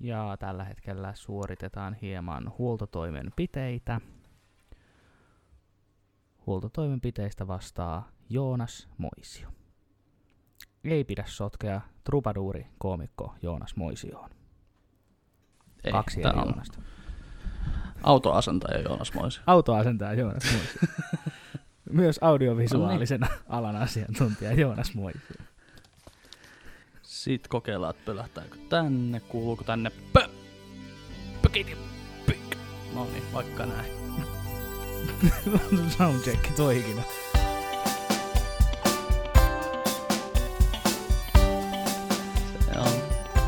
Ja tällä hetkellä suoritetaan hieman huoltotoimenpiteitä. Huoltotoimenpiteistä vastaa Joonas Moisio. Ei pidä sotkea trupaduuri koomikko Joonas Moisioon. Ei, Kaksi eri on Joonasta. autoasentaja Joonas Moisi. Autoasentaa Joonas Moisio. Myös audiovisuaalisena alan asiantuntija Joonas Moisio. Sitten kokeillaan, että pölähtääkö tänne, kuuluuko tänne pö, pökiti, pik. No niin, vaikka näin. Soundcheck toikin. Se on.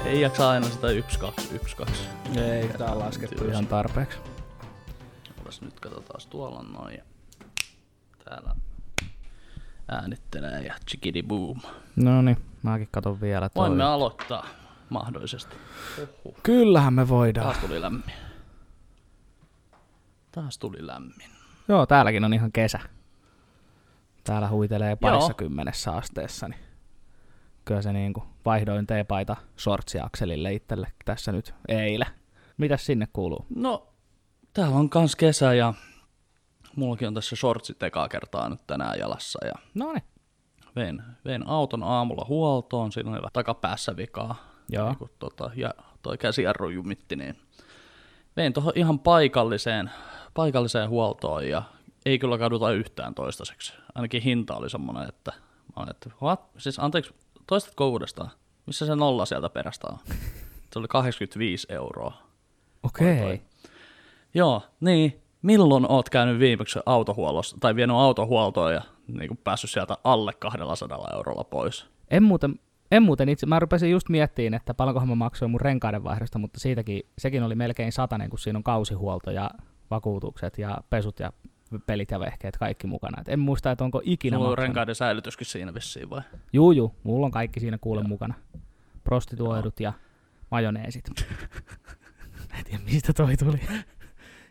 Ei jaksa aina sitä 1, 2, 1, 2. Ei, tää on laskettu ihan tarpeeksi. Otas nyt katsotaan tuolla noin. Ja täällä äänittelee ja chikidi boom. No niin, mäkin katon vielä toi. Voimme aloittaa mahdollisesti. Oho. Kyllähän me voidaan. Taas tuli lämmin. Taas tuli lämmin. Joo, täälläkin on ihan kesä. Täällä huitelee parissa kymmenessä asteessa, niin kyllä se niinku vaihdoin teepaita sortsiakselille itselle tässä nyt eilen. Mitäs sinne kuuluu? No, täällä on kans kesä ja mullakin on tässä shortsit ekaa kertaa nyt tänään jalassa ja No niin. vein, vein auton aamulla huoltoon, siinä oli takapäässä vikaa. Joo. Niin kun tota, ja toi käsijarru jumitti, niin vein tuohon ihan paikalliseen, paikalliseen huoltoon ja ei kyllä kaduta yhtään toistaiseksi. Ainakin hinta oli semmoinen, että, mä olin, että what? Siis anteeksi, toistatko uudestaan? Missä se nolla sieltä perästä on? Se oli 85 euroa. Okei. Okay. Joo, niin. Milloin oot käynyt viimeksi autohuollossa, tai vienyt autohuoltoon ja niin kuin päässyt sieltä alle 200 eurolla pois? En muuten, en muuten itse, mä rupesin just miettimään, että paljonkohan mä maksoin mun renkaiden vaihdosta, mutta siitäkin, sekin oli melkein satanen, kun siinä on kausihuolto ja vakuutukset ja pesut ja pelit ja vehkeet kaikki mukana. Et en muista, että onko ikinä Sulla on maksanut. renkaiden säilytyskin siinä vissiin vai? Juu, juu, mulla on kaikki siinä kuulen mukana. Prostituoidut ja majoneesit. Mä en tiedä, mistä toi tuli.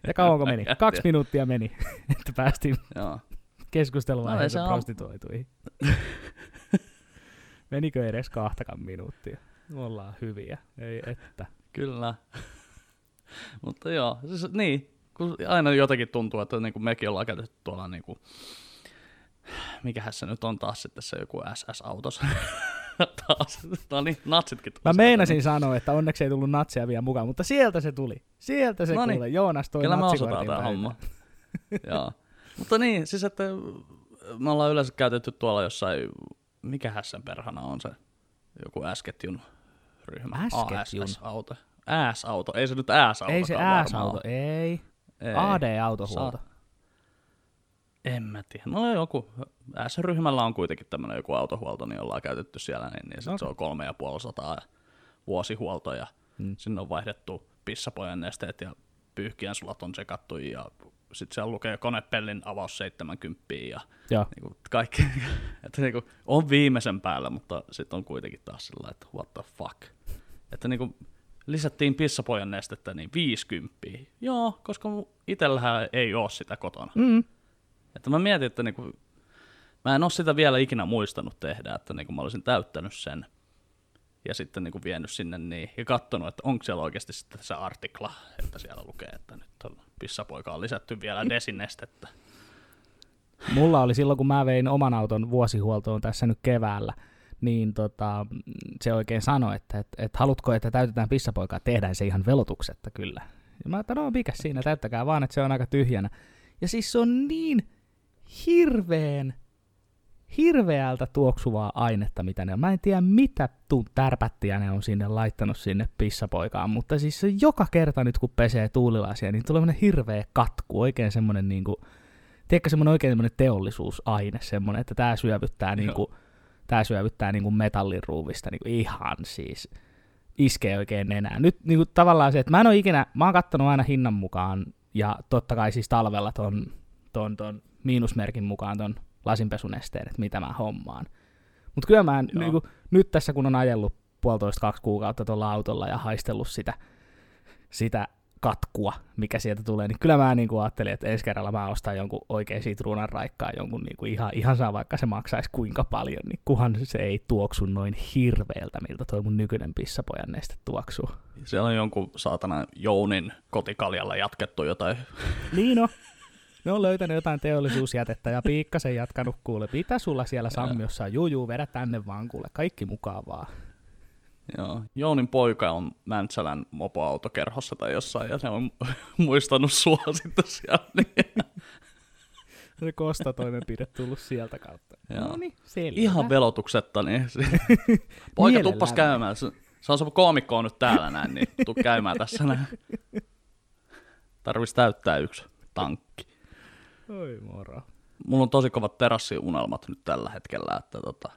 Ja kauanko meni? Kaksi minuuttia meni, että päästiin Joo. keskusteluvaiheessa No, prostituoituihin. Menikö edes kahtakaan minuuttia? Me ollaan hyviä, ei että. Kyllä. Mutta joo, siis, niin, kun aina jotenkin tuntuu, että niin kuin mekin ollaan käytetty tuolla niin kuin, mikähän se nyt on taas sitten se joku SS-autos. Taas, no niin, natsitkin tuli Mä meinasin sanoa, että onneksi ei tullut natsia vielä mukaan, mutta sieltä se tuli. Sieltä se Noniin. kuule. Joonas toi Kyllä me osataan tämä homma. Joo. Mutta niin, siis että me ollaan yleensä käytetty tuolla jossain, mikähän sen perhana on se, joku S-ketjun ryhmä. S-ketjun? ASS-auto. S-auto, ei se nyt S-auto. Ei se S-auto, ei. Ei. AD-autohuolto. Sa- En mä tiedä. No joku, S-ryhmällä on kuitenkin tämmöinen joku autohuolto, niin ollaan käytetty siellä, niin, niin sit se on kolme ja puoli sataa vuosihuolto ja Mm. sinne on vaihdettu pissapojan nesteet ja pyyhkiän sulat on sekattu ja sitten siellä lukee konepellin avaus 70 ja Joo. niin kuin kaikki, että niin kuin, on viimeisen päällä, mutta sitten on kuitenkin taas sillä että what the fuck. Että niin kuin, lisättiin pissapojan nestettä niin 50. Joo, koska itsellähän ei ole sitä kotona. Mm. Että mä mietin, että niinku, mä en ole sitä vielä ikinä muistanut tehdä, että niinku mä olisin täyttänyt sen ja sitten niinku vienyt sinne niin, ja katsonut, että onko siellä oikeasti sitten se artikla, että siellä lukee, että nyt on pissapoika on lisätty vielä desinestettä. Mulla oli silloin, kun mä vein oman auton vuosihuoltoon tässä nyt keväällä, niin tota, se oikein sanoi, että et, et haluatko, että täytetään pissapoikaa, tehdään se ihan velotuksetta kyllä. Ja mä että no mikä siinä, täyttäkää vaan, että se on aika tyhjänä. Ja siis se on niin hirveän, hirveältä tuoksuvaa ainetta, mitä ne on. Mä en tiedä, mitä tuu tärpättiä ne on sinne laittanut sinne pissapoikaan, mutta siis se joka kerta nyt, kun pesee tuulilasia, niin tulee semmoinen hirveä katku, oikein semmoinen niinku, tiedätkö semmoinen oikein semmoinen teollisuusaine, semmoinen, että tämä syövyttää, niinku, tää syövyttää niinku metallin ruuvista niinku ihan siis iskee oikein nenään. Nyt niinku tavallaan se, että mä en ole ikinä, mä oon kattonut aina hinnan mukaan ja totta kai siis talvella ton, ton, ton miinusmerkin mukaan ton lasinpesunesteen, että mitä mä hommaan. Mutta kyllä mä en, Joo. niinku, nyt tässä kun on ajellut puolitoista kaksi kuukautta tuolla autolla ja haistellut sitä, sitä katkua, mikä sieltä tulee, niin kyllä mä niin kuin ajattelin, että ensi kerralla mä ostan jonkun oikein sitruunan raikkaa, jonkun niin kuin ihan, ihan saa vaikka se maksaisi kuinka paljon, niin kuhan se ei tuoksu noin hirveältä, miltä toi mun nykyinen pissapojan neste tuoksuu. Siellä on jonkun saatana Jounin kotikaljalla jatkettu jotain. Niin on. Ne on löytänyt jotain teollisuusjätettä ja piikkasen jatkanut kuule. Mitä sulla siellä Sammiossa on? Juu, vedä tänne vaan kuule. Kaikki mukavaa. Joo. Jounin poika on Mäntsälän mopoautokerhossa tai jossain, ja se on muistanut sua sitten siellä. Niin. Se kostatoimenpide tullut sieltä kautta. Joo. No niin, selvä. Ihan velotuksetta, niin poika tuppas käymään. Se, se on se koomikko on nyt täällä näin, niin tuu käymään tässä näin. Tarvitsisi täyttää yksi tankki. Oi moro. Mulla on tosi kovat terassiunelmat nyt tällä hetkellä, että tota,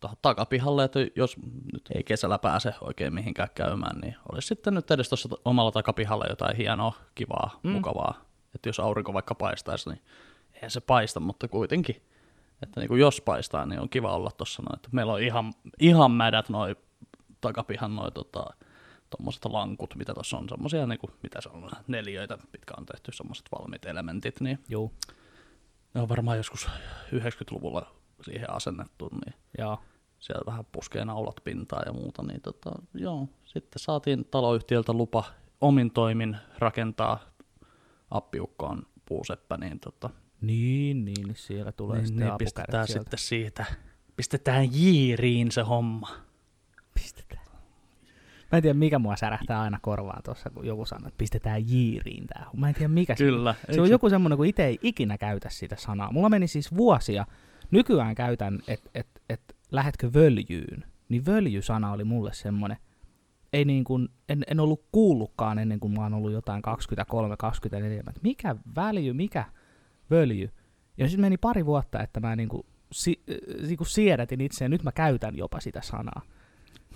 tuohon takapihalle, että jos nyt ei kesällä pääse oikein mihinkään käymään, niin olisi sitten nyt edes tuossa omalla takapihalla jotain hienoa, kivaa, mm. mukavaa. Että jos aurinko vaikka paistaisi, niin eihän se paista, mutta kuitenkin. Että niin kuin jos paistaa, niin on kiva olla tuossa noin. Että Meillä on ihan, ihan mädät noin takapihan noin tota, tuommoiset lankut, mitä tuossa on, semmoisia, niin kuin, mitä se on, neljöitä, mitkä on tehty, semmoiset valmiit elementit, niin Juu. ne on varmaan joskus 90-luvulla siihen asennettu, niin Joo. sieltä vähän puskee naulat pintaa ja muuta, niin tota, joo, sitten saatiin taloyhtiöltä lupa omin toimin rakentaa appiukkoon puuseppä, niin, tota, Niin, niin, niin siellä tulee niin, sitten niin pistetään sieltä. sitten siitä, pistetään jiiriin se homma. Pistetään. Mä en tiedä, mikä mua särähtää aina korvaan tuossa, kun joku sanoo, että pistetään jiiriin tää. Mä en tiedä, mikä se Kyllä. Se eikö on joku semmoinen, kun itse ei ikinä käytä sitä sanaa. Mulla meni siis vuosia. Nykyään käytän, että et, et, lähetkö völjyyn. Niin völjy-sana oli mulle semmoinen. Ei niin kuin, en, en ollut kuullutkaan ennen kuin mä oon ollut jotain 23-24. Mä, että Mikä väljy, mikä völjy. Ja sitten meni pari vuotta, että mä niin kuin, si, äh, niin kuin siedätin itse ja nyt mä käytän jopa sitä sanaa.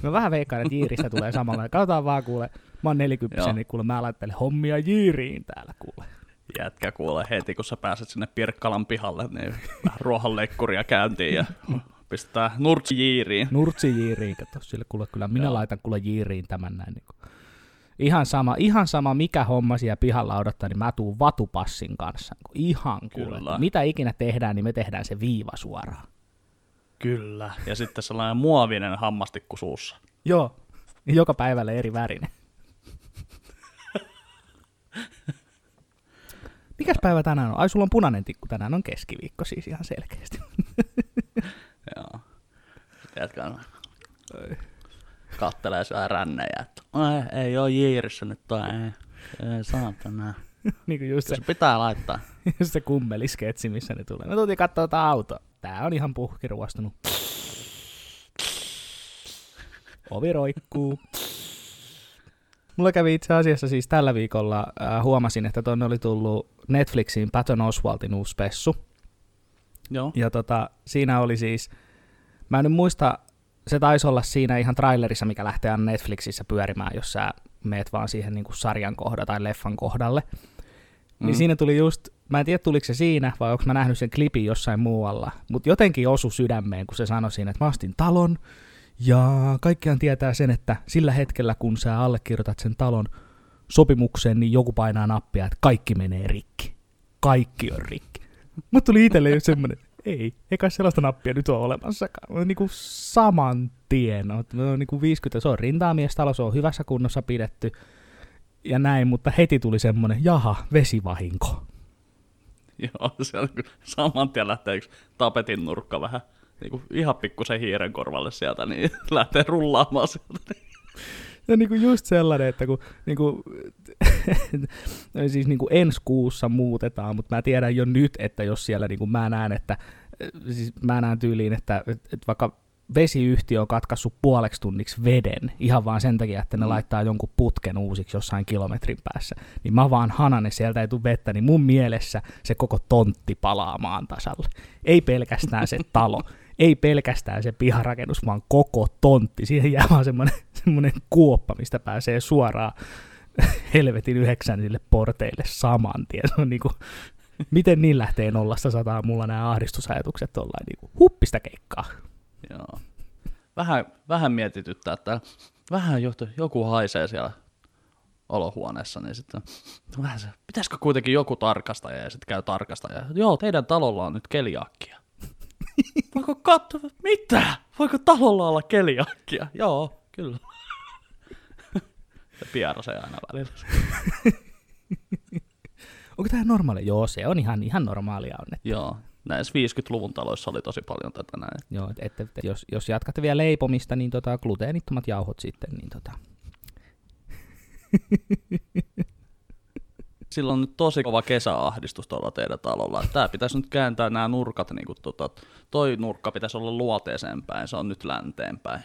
Mä vähän veikkaan, että Jiiristä tulee samalla. Katsotaan vaan kuule, mä oon 40, Joo. niin kuule mä laittelen hommia Jiiriin täällä kuule. Jätkä kuule heti, kun sä pääset sinne Pirkkalan pihalle, niin vähän ruohonleikkuria käyntiin ja pistetään nurtsi jiiriin. Nurtsi jiiriin, kato sille kuule, kyllä minä Joo. laitan kuule jiiriin tämän näin. Niin kuin. Ihan sama, ihan sama mikä homma siellä pihalla odottaa, niin mä tuun vatupassin kanssa. Niin ihan kuule. Kyllä. Mitä ikinä tehdään, niin me tehdään se viiva suoraan. Kyllä. Ja sitten sellainen muovinen hammastikku suussa. Joo, joka päivälle eri värinen. Mikäs päivä tänään on? Ai, sulla on punainen tikku tänään, on keskiviikko siis ihan selkeästi. Joo. Jätkä aina kattelee siellä rännejä, että ei, ei oo jiirissä nyt toi, ei, ei saatana. niin kuin just se, Se pitää laittaa. just se kummelisketsi, missä ne tulee. Me tultiin katsoa tätä autoa. Tää on ihan puhkiruostunut. Ovi roikkuu. Mulla kävi itse asiassa siis tällä viikolla, äh, huomasin, että tonne oli tullut Netflixiin Patton Oswaltin uusi spessu. Joo. Ja tota, siinä oli siis, mä en nyt muista, se taisi olla siinä ihan trailerissa, mikä lähtee Netflixissä pyörimään, jos sä meet vaan siihen niin kuin sarjan kohda tai leffan kohdalle. Mm. Niin Mm. siinä tuli just, mä en tiedä tuliko se siinä vai onko mä nähnyt sen klipin jossain muualla, mutta jotenkin osu sydämeen, kun se sanoi siinä, että mä ostin talon ja kaikkiaan tietää sen, että sillä hetkellä kun sä allekirjoitat sen talon sopimukseen, niin joku painaa nappia, että kaikki menee rikki. Kaikki on rikki. Mut tuli itselle jo semmonen, ei, ei kai sellaista nappia nyt ole olemassakaan. On niinku saman tien. On, on niinku 50, se on rintaamiestalo, se on hyvässä kunnossa pidetty ja näin, mutta heti tuli semmonen, jaha, vesivahinko. Joo, siellä kyllä saman tien lähtee yksi tapetin nurkka vähän niin kuin ihan pikkusen hiiren korvalle sieltä, niin lähtee rullaamaan sieltä. Ja niinku just sellainen, että kun niinku, siis niinku ensi kuussa muutetaan, mutta mä tiedän jo nyt, että jos siellä niinku mä näen, että siis mä näen tyyliin, että, että, että vaikka vesiyhtiö on katkaissut puoleksi tunniksi veden ihan vaan sen takia, että ne Mm. laittaa jonkun putken uusiksi jossain kilometrin päässä, niin mä vaan hananen, sieltä ei tule vettä, niin mun mielessä se koko tontti palaa maan tasalle. Ei pelkästään se talo, ei pelkästään se piharakennus, vaan koko tontti. Siihen jää vaan semmoinen, semmoinen kuoppa, mistä pääsee suoraan helvetin yhdeksänsille porteille saman tien. Se on niinku, miten niin lähtee nollasta sataa mulla nämä ahdistusajatukset ollaan niinku huppista keikkaa. Joo. Vähän, vähän mietityttää, että vähän johtu, joku haisee siellä olohuoneessa, niin sitten vähän se, pitäisikö kuitenkin joku tarkastaja, ja sitten käy tarkastaja. Joo, teidän talolla on nyt keliakkia. Voiko katsoa, mitä? Voiko talolla olla keliakkia? Joo, kyllä. Ja pierasee aina välillä. Onko tämä normaali? Joo, se on ihan, ihan normaalia on. Että, Joo, näissä 50-luvun taloissa oli tosi paljon tätä näin. joo, että, että, että jos, jos jatkatte vielä leipomista, niin tota, gluteenittomat jauhot sitten, niin tota, Sillä on nyt tosi kova kesäahdistus tuolla teidän talolla. Tää pitäisi nyt kääntää nämä nurkat, niin kuin tota, toi nurkka pitäisi olla luoteeseen päin, se on nyt länteen päin.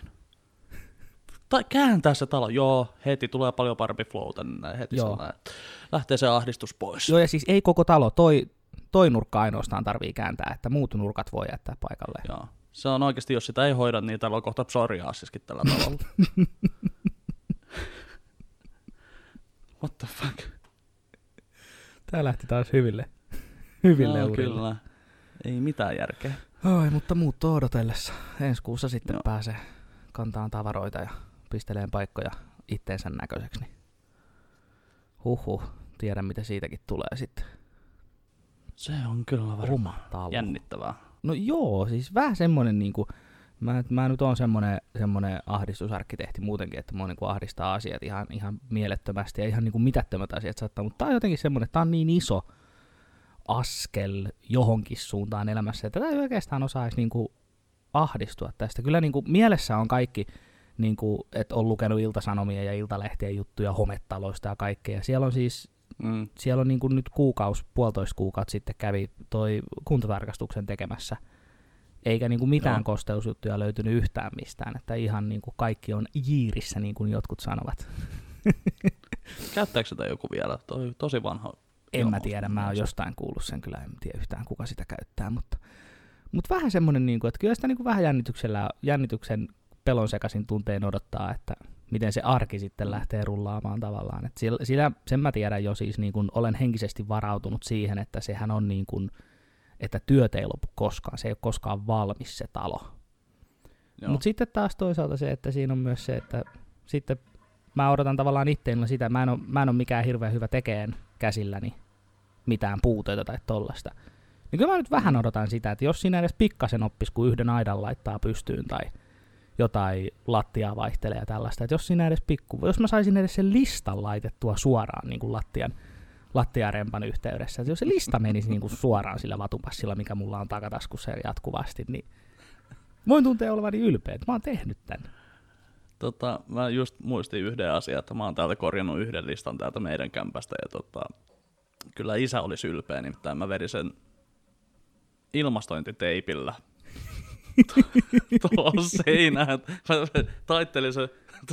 Tai kääntää se talo, joo, heti tulee paljon parempi flow tänne, heti Joo. sellainen, lähtee se ahdistus pois. Joo, ja siis ei koko talo, toi, toi nurkka ainoastaan tarvii kääntää, että muut nurkat voi jättää paikalle. Joo. Se on oikeasti, jos sitä ei hoida, niin täällä on kohta psoriaasiskin tällä tavalla. What the fuck? Tää lähti taas hyville, hyville urille. kyllä. Ei mitään järkeä. Oi, mutta muutto odotellessa. Ensi kuussa sitten Joo. pääsee kantaan tavaroita ja pisteleen paikkoja itteensä näköiseksi. Niin. Huhhuh, tiedän mitä siitäkin tulee sitten. Se on kyllä varmaan jännittävää. No joo, siis vähän semmonen niinku, mä, mä nyt oon semmonen, semmonen ahdistusarkkitehti muutenkin, että mua niinku ahdistaa asiat ihan, ihan mielettömästi ja ihan niinku mitättömät asiat saattaa, mutta tää on jotenkin semmonen, että tää on niin iso askel johonkin suuntaan elämässä, että tää ei oikeastaan osaisi niinku ahdistua tästä. Kyllä niinku mielessä on kaikki, niinku, että on lukenut iltasanomia ja iltalehtien juttuja hometaloista ja kaikkea. Siellä on siis Mm. siellä on niin kuin nyt kuukaus, puolitoista kuukautta sitten kävi toi kuntotarkastuksen tekemässä, eikä niin kuin mitään Joo. kosteusjuttuja löytynyt yhtään mistään, että ihan niin kuin kaikki on jiirissä, niin kuin jotkut sanovat. Käyttääkö sitä joku vielä? Toi, tosi vanha. En mä tiedä, mä oon jostain kuullut sen, kyllä en tiedä yhtään kuka sitä käyttää, mutta, mutta vähän semmoinen, niin kuin, että kyllä sitä niin kuin vähän jännityksellä, jännityksen pelon sekaisin tunteen odottaa, että miten se arki sitten lähtee rullaamaan tavallaan. Et sillä, sillä, sen mä tiedän jo siis, niin kuin olen henkisesti varautunut siihen, että sehän on niin kuin, että työt ei lopu koskaan, se ei ole koskaan valmis se talo. Mutta sitten taas toisaalta se, että siinä on myös se, että sitten mä odotan tavallaan itteillä sitä, mä en, ole, mä en ole mikään hirveän hyvä tekeen käsilläni mitään puutöitä tai tollasta. Niin kyllä mä nyt vähän odotan sitä, että jos siinä edes pikkasen oppis, kun yhden aidan laittaa pystyyn tai jotain lattiaa vaihtelee ja tällaista, että jos siinä edes pikku, jos mä saisin edes sen listan laitettua suoraan niin kuin lattian, lattiarempan yhteydessä, että jos se lista menisi niin kuin suoraan sillä vatupassilla, mikä mulla on takataskussa jatkuvasti, niin voin tuntea olevani ylpeä, että mä oon tehnyt tämän. Tota, mä just muistin yhden asian, että mä oon täältä korjannut yhden listan täältä meidän kämpästä, ja tota, kyllä isä oli ylpeä, nimittäin mä vedin sen ilmastointiteipillä tuohon seinään. Mä taittelin sen,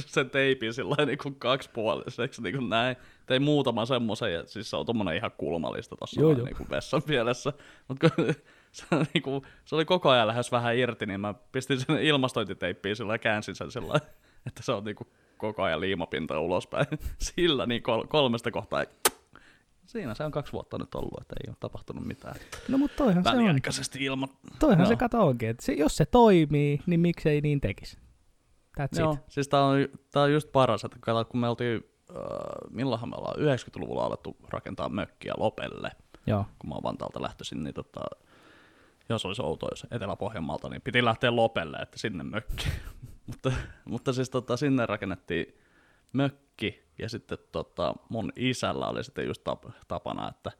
sen teipin sillä niin kuin kaksipuoliseksi, niin kuin näin. Tein muutaman semmoisen, ja siis se on tommonen ihan kulmalista tossa Joo, joo. niin kuin vessan mielessä. Mutta se, niin kuin, se oli koko ajan lähes vähän irti, niin mä pistin sen ilmastointiteippiin sillä ja käänsin sen sillä että se on niin kuin koko ajan liimapinta ulospäin. Sillä niin kol- kolmesta kohtaa. Siinä se on kaksi vuotta nyt ollut, että ei ole tapahtunut mitään. No mutta toihan se on. Ilman. Toihan Joo. se kato onkin, että se, jos se toimii, niin miksei niin tekisi. That's Joo, it. siis tää on, tää on just paras, että kato, kun me oltiin, äh, milloinhan me ollaan 90-luvulla alettu rakentaa mökkiä Lopelle, Joo. kun mä oon Vantaalta lähtöisin, niin tota, jos olisi outo, jos Etelä-Pohjanmaalta, niin piti lähteä Lopelle, että sinne mökki. mutta, mutta siis tota, sinne rakennettiin mökki, ja sitten tota, mun isällä oli sitten just tap, tapana, että,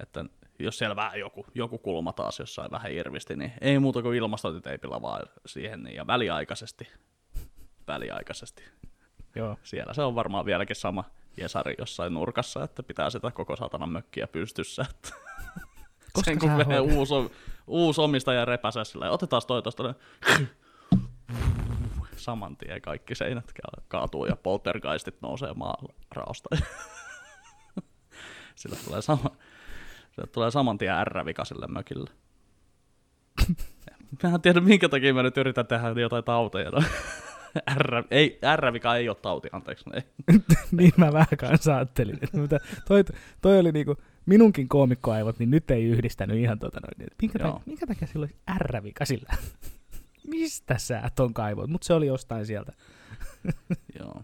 että jos siellä vähän joku, joku kulma taas jossain vähän irvisti, niin ei muuta kuin ilmastointiteipillä vaan siihen, niin, ja väliaikaisesti, väliaikaisesti. Joo. Siellä se on varmaan vieläkin sama Jesari jossain nurkassa, että pitää sitä koko satana mökkiä pystyssä. Että Koska sen kun menee uusi, uusi omistaja repäsee sillä, otetaan toi tosta. Saman tien kaikki seinät ka- kaatuu ja poltergeistit nousee maaraosta. sillä tulee, sama, sillä tulee saman tien R-vika sille mökille. Mä en tiedä, minkä takia mä nyt yritän tehdä jotain tauteja. No. R, ei, R-vika ei ole tauti, anteeksi. Ei. niin mä vähän kanssa ajattelin. Että toi, toi oli niinku minunkin koomikkoaivot, niin nyt ei yhdistänyt ihan tota noin. Minkä, takia, minkä takia sillä olisi R-vika sillä? Mistä sä ton kaivot? Mutta se oli jostain sieltä. Joo.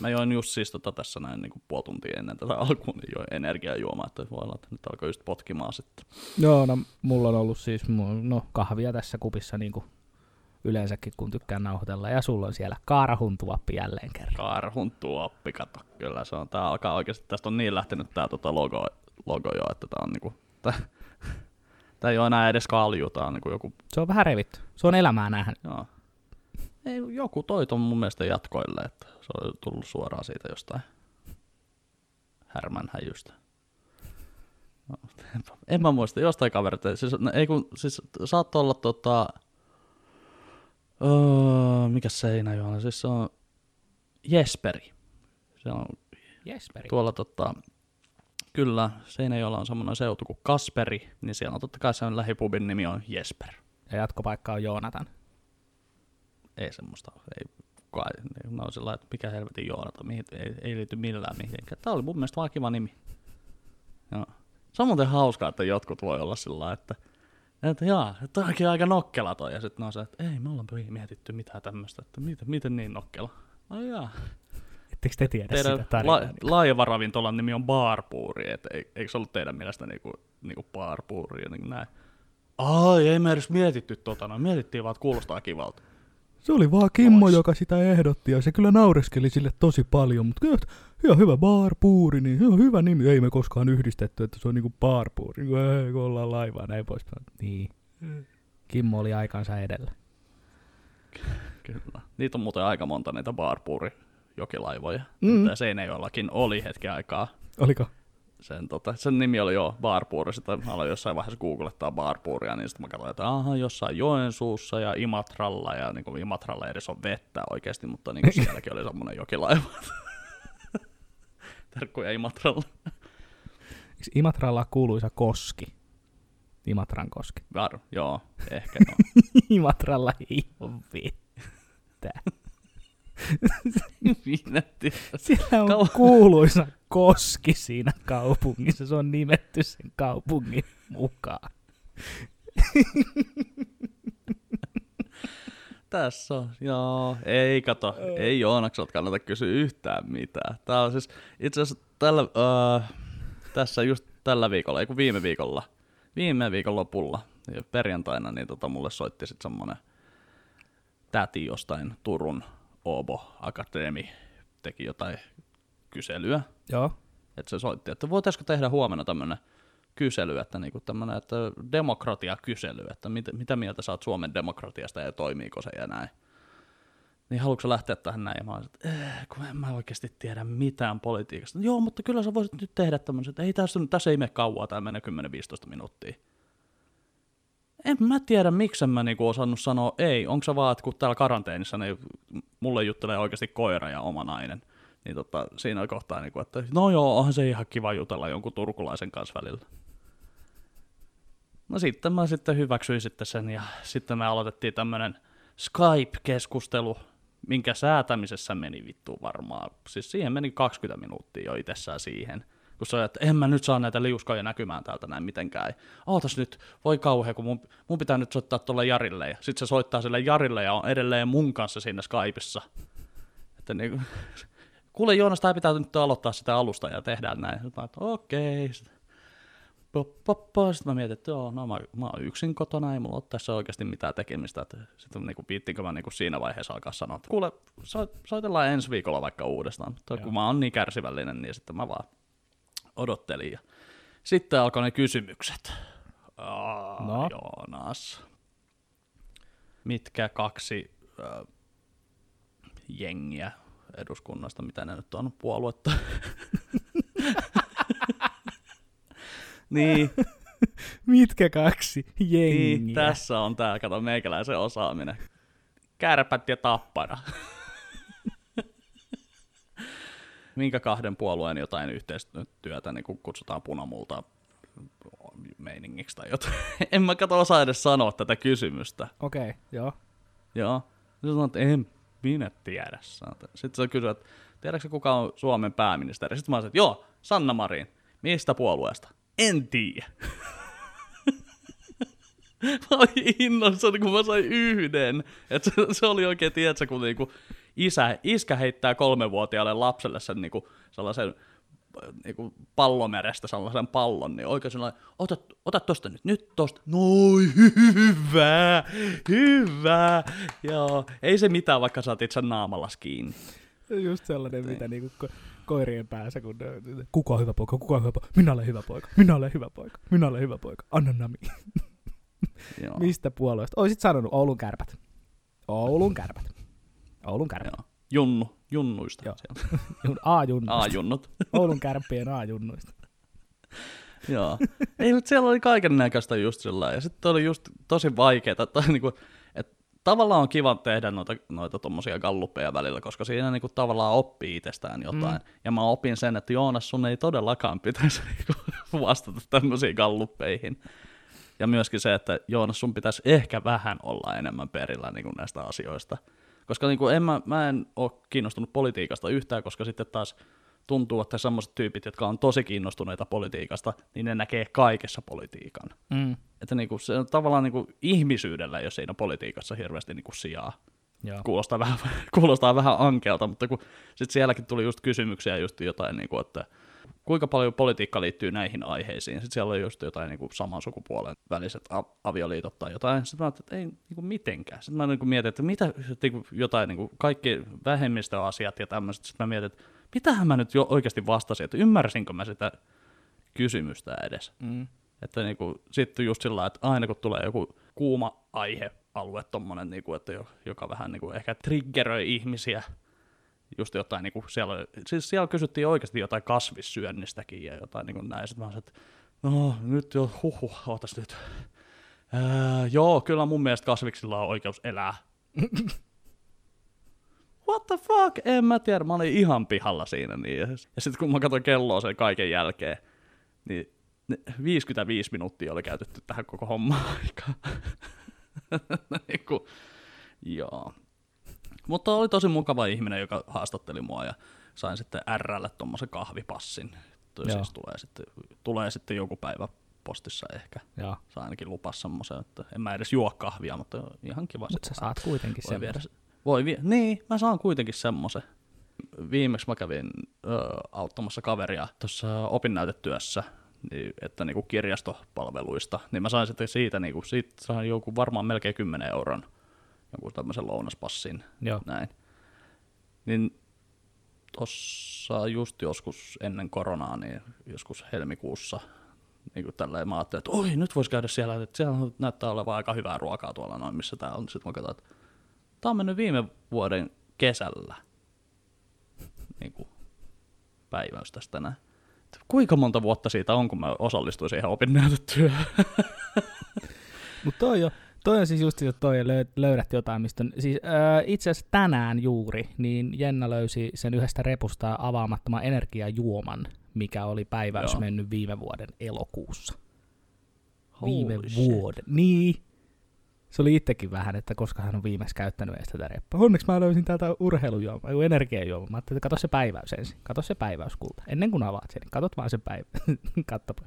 Mä join just siis tota tässä näin niin kuin puoli tuntia ennen tätä alkuun, niin join energiajuomaa, että voi olla, että nyt alkoi just potkimaan sitten. Joo, no mulla on ollut siis no, kahvia tässä kupissa niin kuin yleensäkin, kun tykkään nauhoitella. Ja sulla on siellä tuoppi jälleen kerran. Tuoppi, kato. Kyllä se on. Tää alkaa oikeasti, tästä on niin lähtenyt tää tota logo, logo jo, että tää on niinku, tää, tää ei ole enää edes kalju, tää on niinku joku... Se on vähän revitty. Se on elämää nähdä. Joo. Ei, joku toi ton mun mielestä jatkoille, että se on tullut suoraan siitä jostain härmän häjystä. No, en mä muista, jostain kaverit. Siis, no, ei kun, siis saattoi olla tota, öö, mikä Seinäjoella, siis se on Jesperi. Se on Jesperi. tuolla tota, kyllä, Seinäjoella on semmoinen seutu kuin Kasperi, niin siellä on totta kai sen lähipubin nimi on Jesper. Ja jatkopaikka on Joonatan. Ei semmoista, ei kukaan, ne on sellainen, että mikä helvetin Joonata, mihin, ei, ei liity millään mihinkään. Tämä oli mun mielestä vaan kiva nimi. Joo. Se on muuten hauskaa, että jotkut voi olla sillä että että jaa, tämä onkin aika nokkela toi. Ja sitten on se, että ei, me ollaan mietitty mitään tämmöistä, että miten, miten niin nokkela. No jaa. Ettekö te tiedä Teidän sitä tarinaa? la, laajavaravintolan nimi on Barpuuri, että eikö se ollut teidän mielestä niinku, niinku Barpuuri ja niin näin? Ai, ei me edes mietitty tota, no mietittiin vaan, että kuulostaa kivalta. Se oli vaan Kimmo, Ois. joka sitä ehdotti, ja se kyllä naureskeli sille tosi paljon, mutta kyllä, ihan hyvä barpuuri, niin on hyvä nimi. Ei me koskaan yhdistetty, että se on niinku barpuuri, niin kuin, ei, kun ollaan laivaa, näin poispäin. Niin. Kimmo oli aikansa edellä. Kyllä. Niitä on muuten aika monta niitä Barpuuri jokilaivoja. Mm. Tämä Seinäjoellakin oli hetken aikaa. Oliko? Sen, tota, sen nimi oli jo Barpuuri, sitten mä aloin jossain vaiheessa googlettaa Barpuuria, niin sitten mä katsoin, että aha, jossain Joensuussa ja Imatralla, ja niin kuin Imatralla edes on vettä oikeasti, mutta niin kuin sielläkin oli semmoinen jokilaiva. Terkkuja Imatralla. Eikö Imatralla kuuluisa koski? Imatran koski. Var, joo, ehkä joo. Imatralla ei ole vettä. Siellä on Kau- kuuluisa koski siinä kaupungissa. Se on nimetty sen kaupungin mukaan. Tässä on, joo, ei kato, ei Joonakselta kannata kysyä yhtään mitään. Tää on siis, itse asiassa tällä, äh, tässä just tällä viikolla, ei kun viime viikolla, viime viikon lopulla, ja perjantaina, niin tota, mulle soitti sitten semmonen täti jostain Turun Obo Akademi, teki jotain kyselyä, Joo. että se soitti, että voitaisiko tehdä huomenna tämmönen kysely, että niinku tämmönen, että demokratiakysely, että mit, mitä mieltä oot Suomen demokratiasta ja toimiiko se ja näin. Niin haluatko lähteä tähän näin? Ja mä olisin, että eh, kun en mä oikeasti tiedä mitään politiikasta. Joo, mutta kyllä sä voisit nyt tehdä tämmöisen, että ei tässä, tässä ei mene kauaa, tämä menee 10-15 minuuttia. En mä tiedä, miksi en mä niinku osannut sanoa ei. Onko se vaan, että kun täällä karanteenissa, niin mulle juttelee oikeasti koira ja oma nainen. Niin tota, siinä kohtaa, niinku, että no joo, onhan se ihan kiva jutella jonkun turkulaisen kanssa välillä. No sitten mä sitten hyväksyin sitten sen ja sitten me aloitettiin tämmönen Skype-keskustelu, minkä säätämisessä meni vittu varmaan. Siis siihen meni 20 minuuttia jo itsessään siihen. Kun se että en mä nyt saa näitä liuskoja näkymään täältä näin mitenkään. Ootas nyt, voi kauhea, kun mun, mun pitää nyt soittaa tuolle Jarille. Ja sitten se soittaa sille Jarille ja on edelleen mun kanssa siinä Skypeissa. Että niin, kuule Joonas, tää pitää nyt aloittaa sitä alusta ja tehdään näin. Sitten mä että okei. Sitten mä mietin, että joo, no mä, mä oon yksin kotona, ei mulla ole tässä oikeasti mitään tekemistä. Sitten niinku, viittinkö mä niinku siinä vaiheessa alkaa sanoa, että kuule, so, soitellaan ensi viikolla vaikka uudestaan. Mutta kun mä oon niin kärsivällinen, niin sitten mä vaan odottelin. Ja sitten alkoi ne kysymykset. Aa, No. Joonas. Mitkä kaksi äh, jengiä eduskunnasta, mitä ne nyt on, puoluetta? niin, Mitkä kaksi jengiä? niin, tässä on tää, kato meikäläisen osaaminen. Kärpät ja tappara. Minkä kahden puolueen jotain yhteistyötä niin kun kutsutaan punamulta meiningiksi tai jotain. en mä kato osaa edes sanoa tätä kysymystä. Okei, okay, joo. Joo. Se sanoo, että en minä tiedä. Sitten se kysyy, että tiedätkö kuka on Suomen pääministeri? Sitten mä sanoin, että joo, Sanna Marin. Mistä puolueesta? En tiedä. mä olin innoissani, kun mä sain yhden. Et se, se oli oikein, tiedätkö, kun niinku isä, iskä heittää kolmevuotiaalle lapselle sen niinku, sellaisen niinku pallomerestä sellaisen pallon, niin oikein sellainen, ota, ota tosta nyt, nyt tosta, noin, hyvä, hyvä, joo, ei se mitään, vaikka oot itse naamallas kiinni. Just sellainen, mitä niinku ko- koirien päässä, kun kuka on hyvä poika, kuka on hyvä poika, minä olen hyvä poika, minä olen hyvä poika, minä olen hyvä poika, anna nami. Joo. Mistä puolueesta? Oisit sanonut Oulun kärpät. Oulun kärpät. Oulun kärpät. Joo. Junnu, junnuista. Joo. A-junnuista. A-junnut. Oulun kärppien A-junnuista. Joo. Ei, mutta siellä oli kaiken näköistä just sillä. Ja sitten oli just tosi vaikeaa, että, niinku, että tavallaan on kiva tehdä noita, noita tommosia galluppeja välillä, koska siinä niinku tavallaan oppii itsestään jotain. Mm. Ja mä opin sen, että Joonas, sun ei todellakaan pitäisi niinku vastata tämmöisiin galluppeihin. Ja myöskin se, että Joonas, sun pitäisi ehkä vähän olla enemmän perillä niin kuin näistä asioista. Koska niin kuin en mä, mä en ole kiinnostunut politiikasta yhtään, koska sitten taas tuntuu, että semmoiset tyypit, jotka on tosi kiinnostuneita politiikasta, niin ne näkee kaikessa politiikan. Mm. Että niin kuin se on tavallaan niin kuin ihmisyydellä, jos siinä politiikassa hirveästi niin kuin sijaa. Joo. Kuulostaa vähän, kuulostaa vähän ankealta, mutta kun sitten sielläkin tuli just kysymyksiä just jotain, niin kuin, että kuinka paljon politiikka liittyy näihin aiheisiin. Sitten siellä oli just jotain niin kuin saman sukupuolen väliset avioliitot tai jotain. Sitten mä ajattelin, että ei niin kuin mitenkään. Sitten mä niin kuin mietin, että mitä niin kuin jotain, niin kuin kaikki vähemmistöasiat ja tämmöiset. Sitten mä mietin, että mitähän mä nyt jo oikeasti vastasin, että ymmärsinkö mä sitä kysymystä edes. Mm. Että niinku, sitten just sillä että aina kun tulee joku kuuma aihealue, tommonen, niinku, että jo, joka vähän niinku, ehkä triggeröi ihmisiä, just jotain, niinku, siellä, oli- siis siellä kysyttiin oikeasti jotain kasvissyönnistäkin ja jotain niinku näin, sitten mä sanoin, että no nyt jo, huhu, ootas nyt. Ää, joo, kyllä mun mielestä kasviksilla on oikeus elää. What the fuck? En mä tiedä, mä olin ihan pihalla siinä. Niin. Ja sitten kun mä katsoin kelloa sen kaiken jälkeen, niin ne 55 minuuttia oli käytetty tähän koko hommaan aikaan. niin kuin, joo. Mutta oli tosi mukava ihminen, joka haastatteli mua ja sain sitten RL tommosen kahvipassin. Joo. siis tulee sitten, tulee sitten joku päivä postissa ehkä. Joo. Saa ainakin lupas semmoisen, että en mä edes juo kahvia, mutta ihan kiva. Mutta se sä saat kuitenkin voi viedä. Voi vie- niin, mä saan kuitenkin semmoisen. Viimeksi mä kävin ö, auttamassa kaveria tuossa opinnäytetyössä, niin, että niinku kirjastopalveluista, niin mä sain sitten siitä, niinku, siitä sain joku varmaan melkein 10 euron jonkun tämmöisen lounaspassin, Joo. näin. Niin tossa just joskus ennen koronaa, niin joskus helmikuussa, niin kuin tälleen mä ajattelin, että oi, nyt voisi käydä siellä, että siellä näyttää olevan aika hyvää ruokaa tuolla noin, missä tää on. Sitten mä katsoin, että tää on mennyt viime vuoden kesällä niin kuin päiväys tästä näin. Kuinka monta vuotta siitä on, kun mä osallistuin siihen opinnäytetyöhön? Mutta toi, on- toi on siis just se, että toi löy- löydät jotain, mistä on, siis öö, itse asiassa tänään juuri, niin Jenna löysi sen yhdestä repusta avaamattoman energiajuoman, mikä oli päiväys Joo. mennyt viime vuoden elokuussa. Viime Holy shit. vuoden. Niin. Se oli itsekin vähän, että koska hän on viimeksi käyttänyt edes tätä reppua. Onneksi mä löysin täältä urheilujuomaa, joku energiajuoma. Mä ajattelin, että kato se päiväys ensin. Kato se päiväys, kulta. Ennen kuin avaat sen, niin katot vaan sen päivä. Kattopa.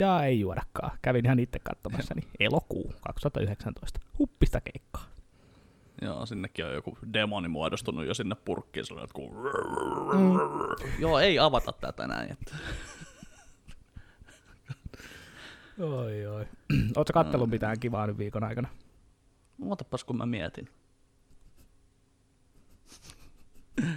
Ja ei juodakaan. Kävin ihan itse katsomassa. Niin elokuu 2019. Huppista keikkaa. Joo, sinnekin on joku demoni muodostunut jo sinne purkkiin. Se on jotkut... Mm. Joo, ei avata tätä näin. Että... Oi, oi. Ootko kattelun mitään kivaa nyt viikon aikana? Ootapas kun mä mietin.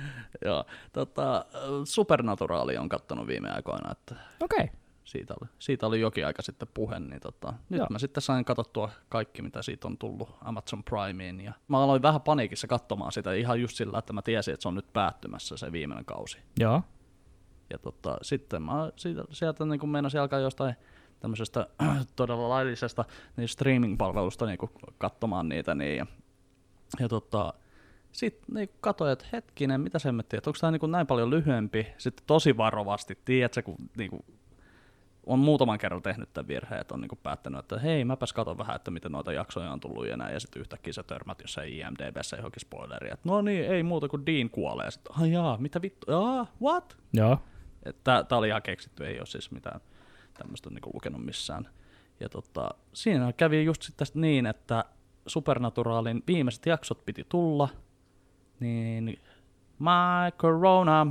Joo, tota, Supernaturaali on kattonut viime aikoina, että Okei. Okay. Siitä oli, siitä oli jokin aika sitten puhe, niin tota, nyt Joo. mä sitten sain katsottua kaikki, mitä siitä on tullut Amazon Primeen, ja mä aloin vähän paniikissa katsomaan sitä ihan just sillä, että mä tiesin, että se on nyt päättymässä se viimeinen kausi. Joo. Ja tota, sitten mä siitä, sieltä niin meinasin alkaa jostain tämmöisestä todella laillisesta niin streaming-palvelusta niin katsomaan niitä. Niin, ja, ja tota, sitten niin katsoin, että hetkinen, mitä se että onko tämä niin näin paljon lyhyempi. Sitten tosi varovasti, tiedätkö, kun niin kuin, on muutaman kerran tehnyt tämän virheen, että on niin päättänyt, että hei, mäpäs katon vähän, että miten noita jaksoja on tullut ja näin, ja sitten yhtäkkiä sä törmät jossain IMDBssä johonkin spoileriin, että no niin, ei muuta kuin Dean kuolee. Sitten, jaa, mitä vittu, jaa, what? Joo. Tämä oli ihan keksitty, ei ole siis mitään tämmöistä niinku lukenut missään. Ja tota, siinä kävi just sitten niin, että Supernaturaalin viimeiset jaksot piti tulla, niin My Corona,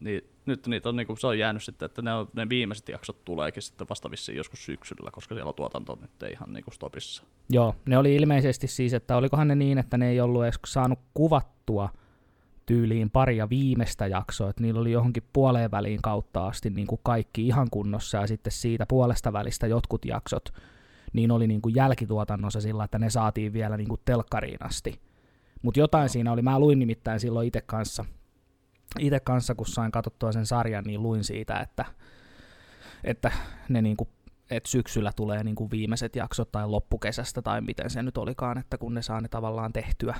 niin nyt niitä on, niinku, se on jäänyt sitten, että ne, on, ne viimeiset jaksot tuleekin sitten vasta vissiin joskus syksyllä, koska siellä tuotanto nyt ei ihan niinku stopissa. Joo, ne oli ilmeisesti siis, että olikohan ne niin, että ne ei ollut edes saanut kuvattua tyyliin paria viimeistä jaksoa, että niillä oli johonkin puoleen väliin kautta asti niin kuin kaikki ihan kunnossa, ja sitten siitä puolesta välistä jotkut jaksot, niin oli niin kuin jälkituotannossa sillä, että ne saatiin vielä niin kuin telkkariin asti. Mutta jotain no. siinä oli, mä luin nimittäin silloin itse kanssa, itse kanssa, kun sain katsottua sen sarjan, niin luin siitä, että, että ne niin kuin että syksyllä tulee niin viimeiset jaksot tai loppukesästä tai miten se nyt olikaan, että kun ne saa ne tavallaan tehtyä.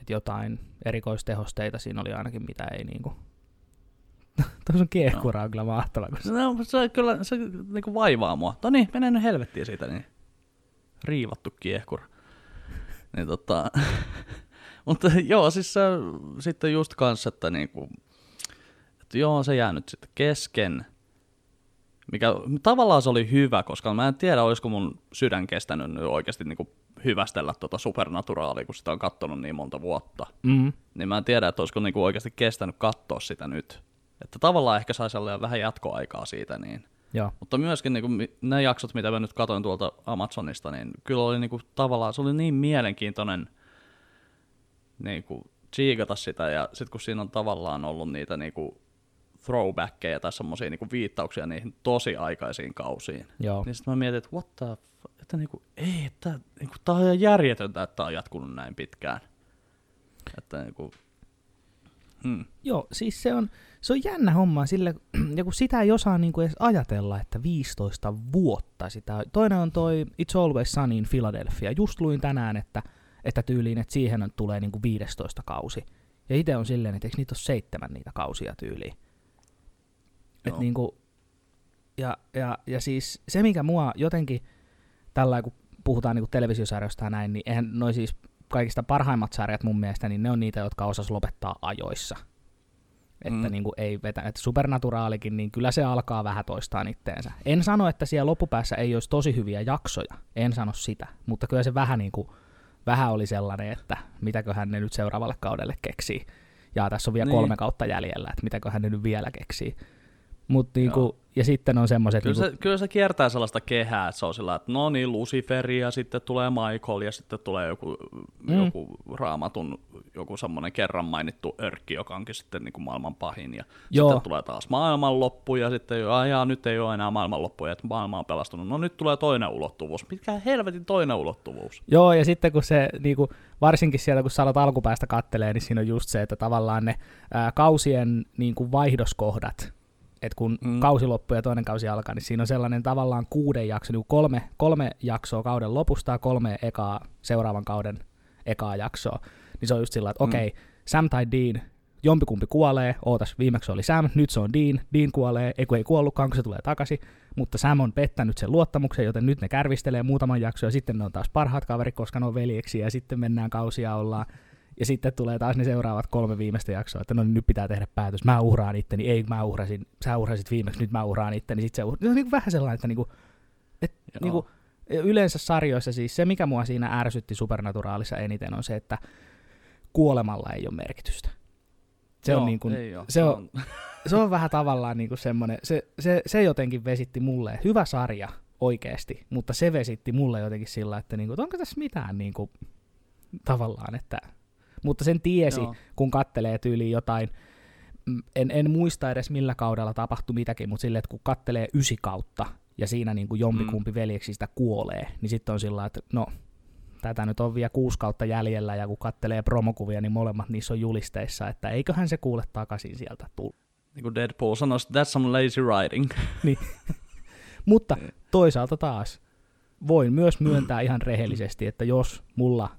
Että jotain erikoistehosteita siinä oli ainakin, mitä ei niinku... Tuossa on kiehkura on kyllä mahtava. Kun... No, se kyllä se niinku vaivaa mua. No niin, menen nyt helvettiin siitä, niin riivattu kiehkura. Niin tota... Mutta joo, siis se, sitten just kanssa, että niinku, että joo, se jää nyt sitten kesken. Mikä tavallaan se oli hyvä, koska mä en tiedä, olisiko mun sydän kestänyt nyt oikeasti niinku hyvästellä tuota supernaturaalia, kun sitä on katsonut niin monta vuotta. Mm. Niin mä en tiedä, että olisiko niinku oikeasti kestänyt katsoa sitä nyt. Että tavallaan ehkä saisi olla vähän jatkoaikaa siitä. Niin. Joo. Mutta myöskin niinku, ne jaksot, mitä mä nyt katsoin tuolta Amazonista, niin kyllä oli niinku, tavallaan, se oli niin mielenkiintoinen niinku, tsiikata sitä. Ja sitten kun siinä on tavallaan ollut niitä niinku, throwbackkejä tai semmoisia niinku, viittauksia niihin tosi aikaisiin kausiin. Joo. Niin sitten mä mietin, että what the että niinku, ei, että niinku, tää on ihan järjetöntä, että tää on jatkunut näin pitkään. Että niinku, hmm. Joo, siis se on, se on jännä homma, sille, ja kun sitä ei osaa niinku edes ajatella, että 15 vuotta sitä. Toinen on toi It's Always Sunny in Philadelphia. Just luin tänään, että, että tyyliin, että siihen tulee niinku 15 kausi. Ja itse on silleen, että eikö niitä ole seitsemän niitä kausia tyyliin. Et niinku, ja, ja, ja siis se, mikä mua jotenkin tällä kun puhutaan niin televisiosarjoista ja näin, niin eihän noi siis kaikista parhaimmat sarjat mun mielestä, niin ne on niitä, jotka osas lopettaa ajoissa. Että mm. niin kuin ei vetä, että Supernaturaalikin, niin kyllä se alkaa vähän toistaa itteensä. En sano, että siellä loppupäässä ei olisi tosi hyviä jaksoja, en sano sitä, mutta kyllä se vähän, niin kuin, vähän oli sellainen, että mitäköhän ne nyt seuraavalle kaudelle keksii. Ja tässä on vielä niin. kolme kautta jäljellä, että mitäköhän ne nyt vielä keksii. Mut niinku, ja sitten on semmoiset... Kyllä, niinku... se, kyllä se kiertää sellaista kehää, että se on sillä, että no niin, Luciferi ja sitten tulee Michael ja sitten tulee joku, mm. joku raamatun, joku semmoinen kerran mainittu örkki, joka onkin sitten niinku maailman pahin. Ja Joo. sitten tulee taas maailmanloppu ja sitten ajaa, nyt ei ole enää maailmanloppu ja että maailma on pelastunut. No nyt tulee toinen ulottuvuus. Mikä helvetin toinen ulottuvuus? Joo, ja sitten kun se, niinku, varsinkin sieltä kun sä alkupäästä kattelee, niin siinä on just se, että tavallaan ne ää, kausien niinku, vaihdoskohdat, että kun mm. kausi loppuu ja toinen kausi alkaa, niin siinä on sellainen tavallaan kuuden jakso, niin kolme, kolme jaksoa kauden lopusta ja kolme ekaa seuraavan kauden ekaa jaksoa. Niin se on just sillä että mm. okei, okay, Sam tai Dean, jompikumpi kuolee, ootas, viimeksi oli Sam, nyt se on Dean, Dean kuolee, ei kun ei kuollutkaan, kun se tulee takaisin, mutta Sam on pettänyt sen luottamuksen, joten nyt ne kärvistelee muutaman jakson, ja sitten ne on taas parhaat kaverit, koska ne on veljeksi, ja sitten mennään kausia, ollaan ja sitten tulee taas ne seuraavat kolme viimeistä jaksoa, että no niin nyt pitää tehdä päätös. Mä uhraan itteni, ei mä uhrasin, sä uhrasit viimeksi, nyt mä uhraan itteni, sitten se uhraa. Se on niin kuin vähän sellainen, että niin kuin, et, niin kuin, yleensä sarjoissa siis se, mikä mua siinä ärsytti Supernaturaalissa eniten, on se, että kuolemalla ei ole merkitystä. Se Joo, on, niin kuin, se on, se on vähän tavallaan niin kuin semmoinen, se, se, se jotenkin vesitti mulle, hyvä sarja oikeasti, mutta se vesitti mulle jotenkin sillä, että, niin kuin, että onko tässä mitään niin kuin, tavallaan, että mutta sen tiesi, Joo. kun kattelee tyyliin jotain, mm, en, en muista edes millä kaudella tapahtui mitäkin, mutta silleen, että kun kattelee ysi kautta, ja siinä niin kuin jompikumpi mm. veljeksistä kuolee, niin sitten on sillä että no, tätä nyt on vielä kuusi kautta jäljellä, ja kun kattelee promokuvia, niin molemmat niissä on julisteissa, että eiköhän se kuule takaisin sieltä tulla. Niin kuin Deadpool sanoi, that's some lazy writing. niin. Mutta toisaalta taas, voin myös myöntää ihan rehellisesti, että jos mulla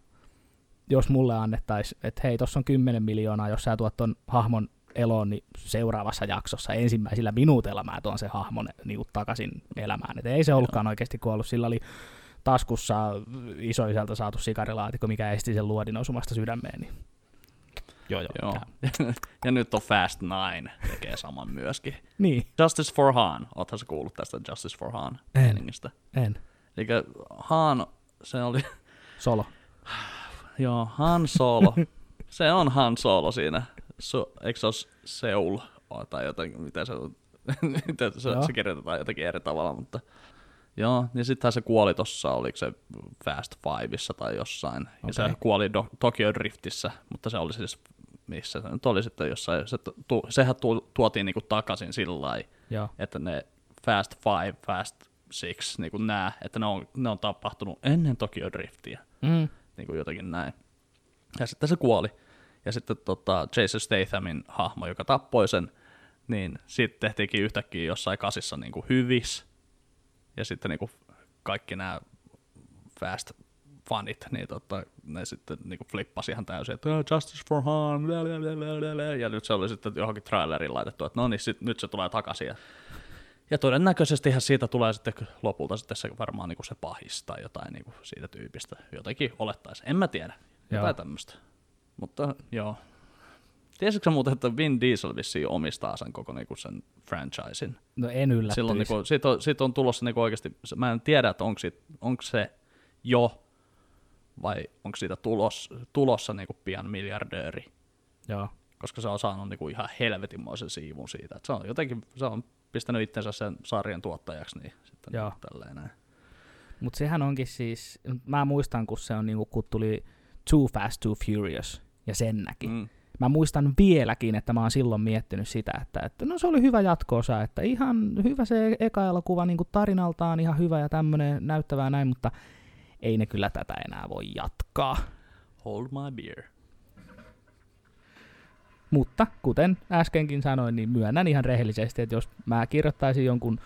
jos mulle annettaisiin, että hei, tuossa on 10 miljoonaa, jos sä tuot ton hahmon eloon, niin seuraavassa jaksossa ensimmäisillä minuuteilla mä tuon sen hahmon niin takaisin elämään. Et ei se ollutkaan oikeasti kuollut, sillä oli taskussa isoisältä saatu sikarilaatikko, mikä esti sen luodin osumasta sydämeen. Niin... Joo, joo. joo. ja nyt on Fast Nine, tekee saman myöskin. niin. Justice for Han, oothan sä kuullut tästä Justice for Han en. En. Eli Han, se oli... Solo joo, Han Solo. Se on Han Solo siinä. So, eikö se ole Seul tai jotenkin, miten se, miten se, se kirjoitetaan jotenkin eri tavalla, mutta Joo, niin sittenhän se kuoli tuossa, oliko se Fast Fiveissa tai jossain. Okay. Ja se kuoli Do- Tokyo Driftissä, mutta se oli siis, missä se nyt oli sitten jossain. Se tu- sehän tu- tuotiin niinku takaisin sillä että ne Fast Five, Fast Six, niinku nää, että ne on, ne on tapahtunut ennen Tokyo Driftiä. Mm. Niinku jotenkin näin. Ja sitten se kuoli. Ja sitten tota, Jason Stathamin hahmo, joka tappoi sen, niin sitten tehtiinkin yhtäkkiä jossain kasissa niinku hyvis. Ja sitten niinku kaikki nämä fast fanit, niin tota, ne sitten niinku flippasi ihan täysin, että oh, Justice for Han, ja nyt se oli sitten johonkin traileriin laitettu, että no niin, sit, nyt se tulee takaisin. Ja todennäköisesti siitä tulee sitten lopulta sitten se varmaan niinku se pahis tai jotain niinku siitä tyypistä, jotenkin olettaisi, en mä tiedä, jotain tämmöistä. Mutta joo. Tiesitkö muuten, että Vin Diesel vissiin omistaa sen koko niinku sen franchisein? No en yllättyisi. Silloin niinku, siitä, on, siitä on tulossa niinku oikeasti, mä en tiedä, että onko, siitä, onko se jo vai onko siitä tulos, tulossa niinku pian miljardööri. Joo. Koska se on saanut niinku ihan helvetinmoisen siivun siitä. Että se on jotenkin, se on pistänyt itsensä sen sarjan tuottajaksi, niin sitten Joo. tälleen näin. Mutta sehän onkin siis, mä muistan kun se on niinku, kun tuli Too Fast, Too Furious, ja sen näki. Mm. Mä muistan vieläkin, että mä oon silloin miettinyt sitä, että, että no se oli hyvä jatkoosa, että ihan hyvä se eka elokuva niin kuin tarinaltaan, ihan hyvä ja tämmönen näyttävää näin, mutta ei ne kyllä tätä enää voi jatkaa. Hold my beer. Mutta kuten äskenkin sanoin, niin myönnän ihan rehellisesti, että jos mä kirjoittaisin jonkun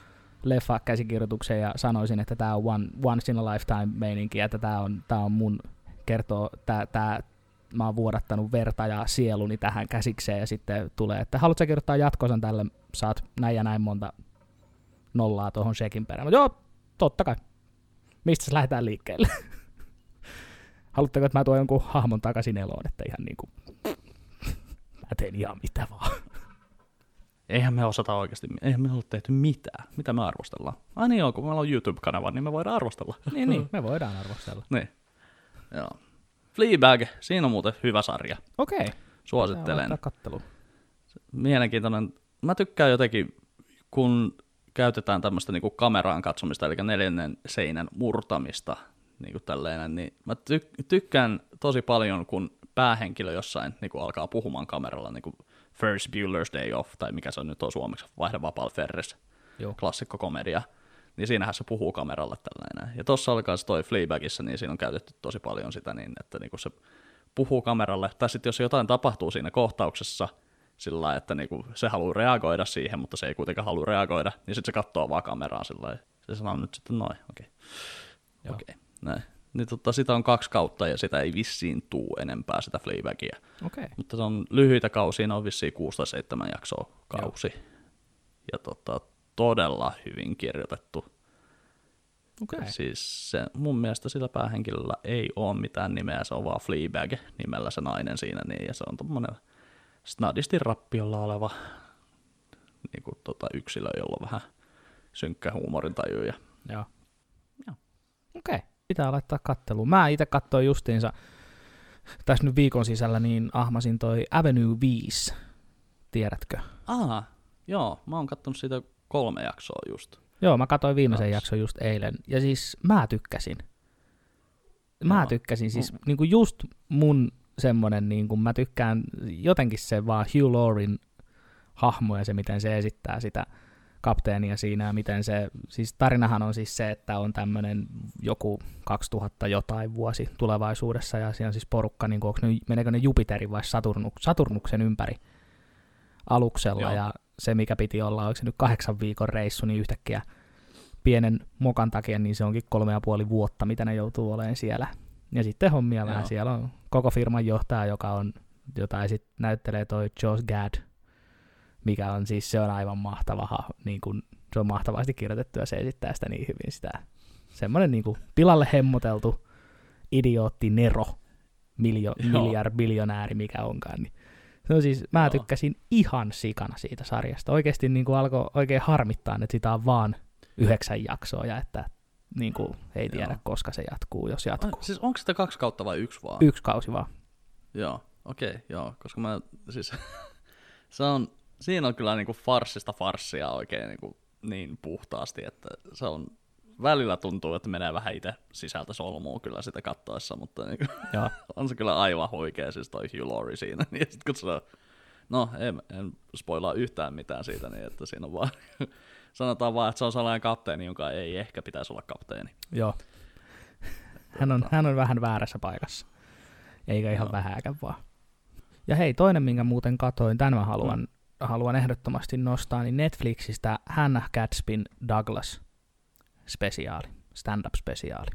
leffa käsikirjoituksen ja sanoisin, että tämä on one, once in a lifetime meininki, että tämä on, tää on mun kertoo, tää, tää, mä oon vuodattanut verta ja sieluni tähän käsikseen ja sitten tulee, että haluatko kirjoittaa jatkosan tälle, saat näin ja näin monta nollaa tuohon sekin perään. No joo, totta kai. Mistä se lähdetään liikkeelle? Haluatteko, että mä tuon jonkun hahmon takaisin eloon, että ihan niinku, mä teen ihan mitä vaan. Eihän me osata oikeasti, eihän me ole tehty mitään. Mitä me arvostellaan? Ai niin joo, kun meillä on YouTube-kanava, niin me voidaan arvostella. Niin, niin, me voidaan arvostella. niin. Joo. Fleabag, siinä on muuten hyvä sarja. Okei. Okay. Suosittelen. kattelu. Mielenkiintoinen. Mä tykkään jotenkin, kun käytetään tämmöistä niin kameraan katsomista, eli neljännen seinän murtamista, niin kuin tälleen, niin mä ty- tykkään tosi paljon, kun päähenkilö jossain niin kuin alkaa puhumaan kameralla, niin kuin First Bueller's Day Off, tai mikä se on nyt on suomeksi, Vaihde vapaalla Ferris, klassikko komedia niin siinähän se puhuu kameralle tällainen. Ja tuossa oli myös toi Fleabagissa, niin siinä on käytetty tosi paljon sitä niin, että niinku se puhuu kameralle, tai sitten jos jotain tapahtuu siinä kohtauksessa, sillä lailla, että niinku se haluaa reagoida siihen, mutta se ei kuitenkaan halua reagoida, niin sitten se katsoo vaan kameraan sillä lailla. Se sanoo nyt sitten noin, okei. Okay. Okei, okay. näin. Niin tota, sitä on kaksi kautta ja sitä ei vissiin tuu enempää sitä Fleabagia. Okay. Mutta se on lyhyitä kausia, ne on vissiin 6-7 jaksoa kausi. Joo. Ja tota, todella hyvin kirjoitettu. Okay. Siis se, mun mielestä sillä päähenkilöllä ei ole mitään nimeä, se on vaan Fleabag nimellä se nainen siinä, niin, ja se on tommonen snadisti rappiolla oleva niin kuin, tota, yksilö, jolla on vähän synkkä huumorintaju. Ja... Joo. Joo. Okei, okay. Pitää laittaa katteluun. Mä itse katsoin justiinsa tässä nyt viikon sisällä, niin ahmasin toi Avenue 5, tiedätkö? Aa, joo, mä oon kattonut siitä kolme jaksoa just. Joo, mä katsoin viimeisen jakson just eilen, ja siis mä tykkäsin. Mä Joo. tykkäsin, siis mm. niin kuin just mun semmonen, niin kuin mä tykkään jotenkin se vaan Hugh Laurin hahmo ja se, miten se esittää sitä kapteenia siinä ja miten se, siis tarinahan on siis se, että on tämmöinen joku 2000 jotain vuosi tulevaisuudessa ja siinä on siis porukka, niin kuin, ne, meneekö ne Jupiterin vai Saturnuk, Saturnuksen ympäri aluksella Joo. ja se, mikä piti olla, onko se nyt kahdeksan viikon reissu, niin yhtäkkiä pienen mokan takia, niin se onkin kolme ja puoli vuotta, mitä ne joutuu olemaan siellä. Ja sitten hommia vähän. Siellä on koko firman johtaja, joka on, jota sit näyttelee toi Josh Gad, mikä on siis, se on aivan mahtava, niin kun, se on mahtavasti kirjoitettu ja se esittää sitä niin hyvin sitä. Semmoinen niin pilalle hemmoteltu idiootti Nero, miljo, miljard, biljonääri, mikä onkaan, niin No siis mä Joo. tykkäsin ihan sikana siitä sarjasta. Oikeasti niin kuin alkoi oikein harmittaa, että sitä on vaan yhdeksän jaksoa ja että niin kuin, ei tiedä, Joo. koska se jatkuu, jos jatkuu. Siis onko sitä kaksi kautta vai yksi vaan? Yksi kausi vaan. Joo. Okei, okay, joo, koska mä siis, se on, siinä on kyllä niinku farssista farssia oikein niinku niin puhtaasti, että se on, välillä tuntuu, että menee vähän itse sisältä solmuun kyllä sitä kattoessa, mutta niinku, on se kyllä aivan huikea siis toi Hugh Laurie siinä, niin sit kun se on, no en, en spoilaa yhtään mitään siitä, niin että siinä on vaan, sanotaan vaan, että se on sellainen kapteeni, jonka ei ehkä pitäisi olla kapteeni. Joo. Hän on, hän on vähän väärässä paikassa. Eikä ihan Joo. vähääkään vaan. Ja hei, toinen, minkä muuten katoin, tämän mä haluan, haluan ehdottomasti nostaa, niin Netflixistä Hannah Gadsbyn Douglas spesiaali, stand-up-spesiaali.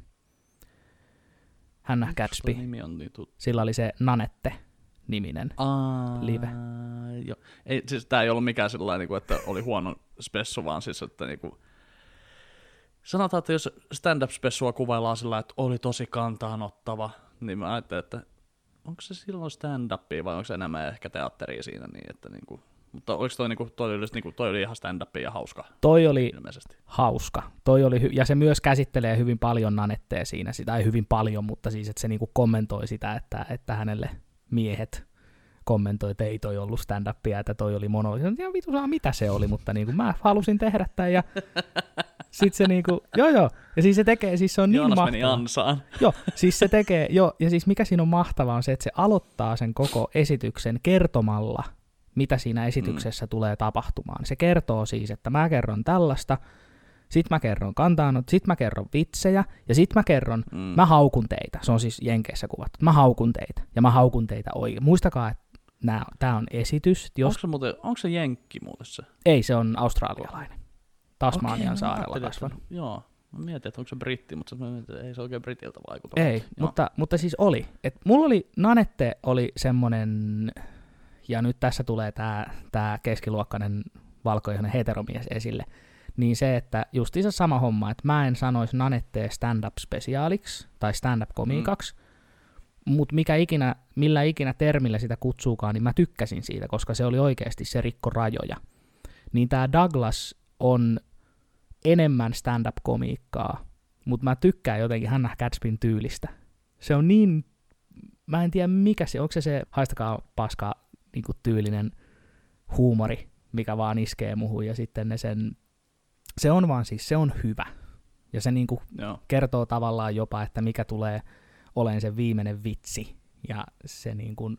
Hannah Gadsby, Tuo nimi on niin tuttu. sillä oli se Nanette-niminen. Aa, Live. Jo. Ei, siis tää ei ollut mikään sellainen, niinku, että oli huono spessu, vaan siis, että niinku, sanotaan, että jos stand-up-spessua kuvaillaan sillä, että oli tosi kantaanottava, niin mä ajattelin, että onko se silloin stand-upia vai onko se enemmän ehkä teatteria siinä, niin että niinku, mutta oliko toi, niinku, toi, oli, niinku, toi oli ihan stand-upia ja hauska Toi oli ilmeisesti. hauska. Toi oli hy- ja se myös käsittelee hyvin paljon Nanettea siinä, sitä ei hyvin paljon, mutta siis, että se niinku kommentoi sitä, että, että hänelle miehet kommentoi, että ei toi ollut stand-upia, että toi oli mono. Sanoin, ihan vitu saa mitä se oli, mutta niinku mä halusin tehdä tämän ja sit se niinku, joo joo, ja siis se tekee, siis se on niin Joonas mahtavaa. meni ansaan. Joo, siis se tekee, joo, ja siis mikä siinä on mahtavaa on se, että se aloittaa sen koko esityksen kertomalla, mitä siinä esityksessä mm. tulee tapahtumaan. Se kertoo siis, että mä kerron tällaista, sit mä kerron kantaanot, sit mä kerron vitsejä, ja sit mä kerron, mm. mä haukun teitä. Se on siis Jenkeissä kuvattu. Mä haukun teitä, ja mä haukun teitä oikein. Muistakaa, että tämä on esitys. Jos... Onko se, muuten, onko se jenkki muuten se? Ei, se on australialainen. Tasmanian Okei, mä saarella kasvanut. Että, joo, mä mietin, että onko se britti, mutta mä mietin, että ei se oikein britiltä vaikuta. Ei, Joo. mutta, mutta siis oli. Et mulla oli, Nanette oli semmonen, ja nyt tässä tulee tämä tää keskiluokkainen valkoihoinen heteromies esille, niin se, että justiinsa sama homma, että mä en sanoisi Nanettea stand-up-spesiaaliksi tai stand-up-komiikaksi, mm. mutta mikä ikinä, millä ikinä termillä sitä kutsuukaan, niin mä tykkäsin siitä, koska se oli oikeasti, se rikko rajoja. Niin tämä Douglas on enemmän stand-up-komiikkaa, mutta mä tykkään jotenkin Hannah Gadsbyn tyylistä. Se on niin, mä en tiedä mikä se, onko se se haistakaa paska niin tyylinen huumori, mikä vaan iskee muhun ja sitten ne sen, se on vaan siis, se on hyvä. Ja se niin Joo. kertoo tavallaan jopa, että mikä tulee olemaan se viimeinen vitsi. Ja se niin kuin,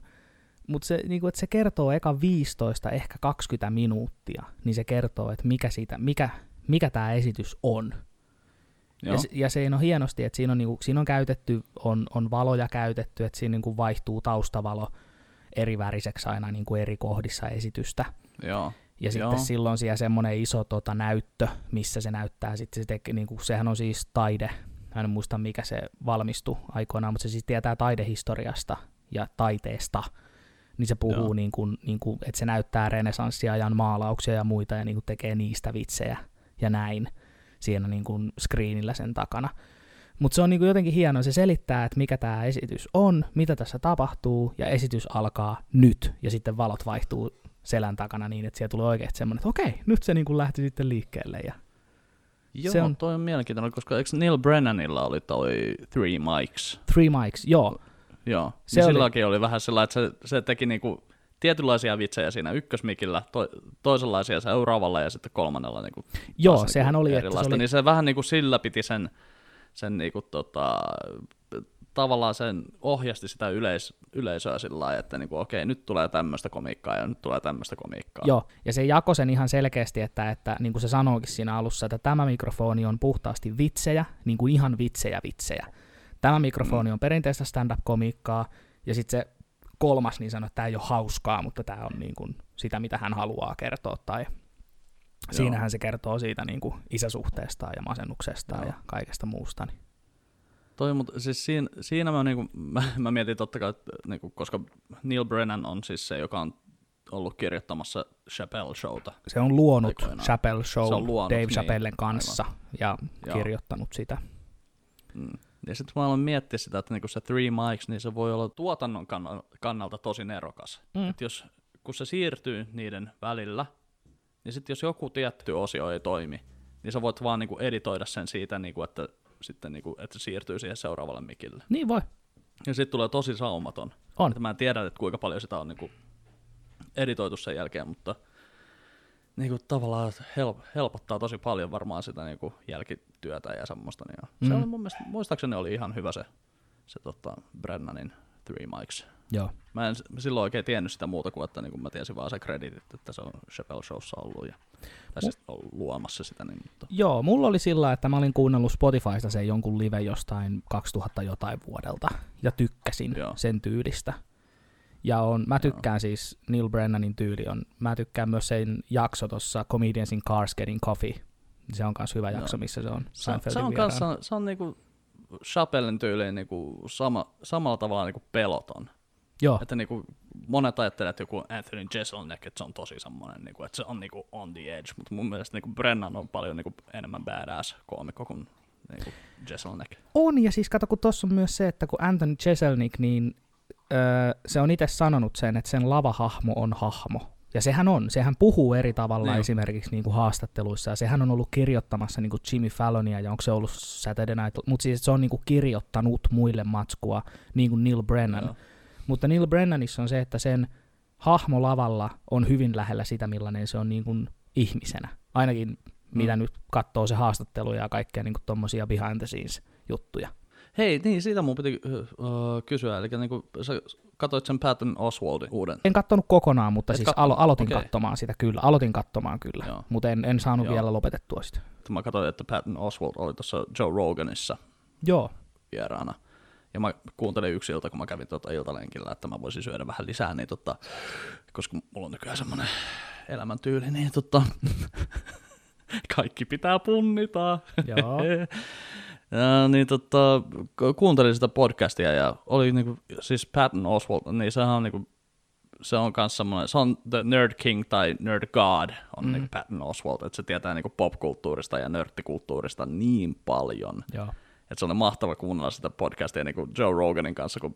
mutta se, niin kuin, että se kertoo eka 15, ehkä 20 minuuttia, niin se kertoo, että mikä, siitä, mikä, mikä tämä esitys on. Joo. Ja, ja se on hienosti, että siinä on, niinku, siinä on käytetty, on, on valoja käytetty, että siinä niinku vaihtuu taustavalo eri väriseksi aina niinku eri kohdissa esitystä. Joo. Ja Joo. sitten silloin siellä semmoinen iso tota, näyttö, missä se näyttää sitten, se teki, niinku, sehän on siis taide, mä en muista mikä se valmistui aikoinaan, mutta se siis tietää taidehistoriasta ja taiteesta, niin se puhuu, Joo. niin kuin, niin kuin, että se näyttää renesanssiajan maalauksia ja muita ja niin kuin tekee niistä vitsejä ja näin siinä niin kuin screenillä sen takana. Mutta se on niin kuin jotenkin hienoa, se selittää, että mikä tämä esitys on, mitä tässä tapahtuu, ja esitys alkaa nyt, ja sitten valot vaihtuu selän takana niin, että siellä tulee oikeasti semmoinen, että okei, nyt se niin kuin lähti sitten liikkeelle. Ja Joo, Se on- toi on mielenkiintoinen, koska eikö Neil Brennanilla oli toi Three Mics? Three Mics, joo, Joo, Se niin oli- silläkin oli vähän sellainen, että se, se teki niinku tietynlaisia vitsejä siinä ykkösmikillä, to, toisenlaisia seuraavalla ja sitten kolmannella niinku joo, taas sehän niinku oli, että se oli, Niin se vähän niinku sillä piti sen, sen niinku tota, tavallaan sen ohjasti sitä yleis, yleisöä sillä lailla, että niinku, okei, nyt tulee tämmöistä komiikkaa ja nyt tulee tämmöistä komiikkaa. Joo, ja se jakoi sen ihan selkeästi, että, että niin kuin se sanoikin siinä alussa, että tämä mikrofoni on puhtaasti vitsejä, niin kuin ihan vitsejä vitsejä. Tämä mikrofoni on perinteistä stand-up-komiikkaa, ja sitten se kolmas niin sanoi, että tämä ei ole hauskaa, mutta tämä on niin kuin sitä, mitä hän haluaa kertoa, tai siinähän se kertoo siitä niin kuin isäsuhteestaan ja masennuksestaan Joo. ja kaikesta muusta. Niin. Toi, mutta siis siinä, siinä mä, niinku, mä, mä mietin totta kai, että, niinku, koska Neil Brennan on siis se, joka on ollut kirjoittamassa Chappelle Showta. Se on luonut Aikoinaan. Chappelle Show Se on luonut, Dave niin, Chappellen kanssa ja Joo. kirjoittanut sitä. Mm. Ja sitten mä aloin miettiä sitä, että niinku se Three Mics, niin se voi olla tuotannon kann- kannalta tosi nerokas. Mm. Et jos, kun se siirtyy niiden välillä, niin sitten jos joku tietty osio ei toimi, niin sä voit vaan niinku editoida sen siitä, niinku, että, sitten niinku, että se siirtyy siihen seuraavalle mikille. Niin voi. Ja sitten tulee tosi saumaton. On. Että mä en tiedä, että kuinka paljon sitä on niinku editoitu sen jälkeen, mutta niinku tavallaan help, helpottaa tosi paljon varmaan sitä niinku jälkityötä ja semmoista. Niin mm. Se oli mun mielestä, muistaakseni oli ihan hyvä se, se tota Brennanin Three Mics. Joo. Mä en silloin oikein tiennyt sitä muuta kuin, että niin mä tiesin vaan se kreditit, että se on Chappelle Showssa ollut ja tai siis ollut luomassa sitä. Niin, mutta, Joo, mulla oli sillä, että mä olin kuunnellut Spotifysta sen jonkun live jostain 2000 jotain vuodelta ja tykkäsin Joo. sen tyylistä. Ja on, mä tykkään siis Neil Brennanin tyyli on, mä tykkään myös sen jakso tuossa Comedians in Cars Getting Coffee. Se on myös hyvä Joo. jakso, missä se on se, se on kanssa, se on niinku Chappellen tyyliin niinku sama, samalla tavalla niinku peloton. Joo, Että niinku monet ajattelee, että joku Anthony Jeselnik, että se on tosi semmoinen, niinku, että se on niinku on the edge, mutta mun mielestä niinku Brennan on paljon niinku enemmän badass koomikko kuin niinku Jeselnik. On, ja siis kato, kun tuossa on myös se, että kun Anthony Jeselnik, niin öö, se on itse sanonut sen, että sen lavahahmo on hahmo. Ja sehän on, sehän puhuu eri tavalla Niin. esimerkiksi niin kuin haastatteluissa, ja sehän on ollut kirjoittamassa niin kuin Jimmy Fallonia, ja onko se ollut Saturday Night, mutta siis se on niin kuin kirjoittanut muille matskua, niin kuin Neil Brennan. Joo. Mutta Neil Brennanissa on se, että sen hahmo lavalla on hyvin lähellä sitä, millainen se on niin kuin ihmisenä. Ainakin mitä Mm. nyt katsoo se haastattelu ja kaikkea niin kuin tommosia behind the scenes juttuja. Hei, niin siitä mun piti uh, kysyä, eli niinku, sä katsoit sen Patton Oswaldin uuden. En kattonut kokonaan, mutta Et siis kattonut? alo- aloitin Okei. katsomaan sitä kyllä. Aloitin katsomaan kyllä, Joo. mutta en, en saanut Joo. vielä lopetettua sitä. Mä katsoin, että Patton Oswald oli tuossa Joe Roganissa Joo, vieraana. Ja mä kuuntelin yksi ilta, kun mä kävin tuota iltalenkillä, että mä voisin syödä vähän lisää, niin tota, koska mulla on nykyään semmoinen elämäntyyli, niin tota, kaikki pitää punnita. joo. ja, niin tota, ku- kuuntelin sitä podcastia ja oli niinku, siis Patton Oswalt, niin sehän on niinku, se on kans semmoinen, se on The Nerd King tai Nerd God on mm. niinku Patton Oswalt, että se tietää niinku popkulttuurista ja nörttikulttuurista niin paljon. joo. Että se oli mahtava kuunnella sitä podcastia niin kuin Joe Roganin kanssa, kun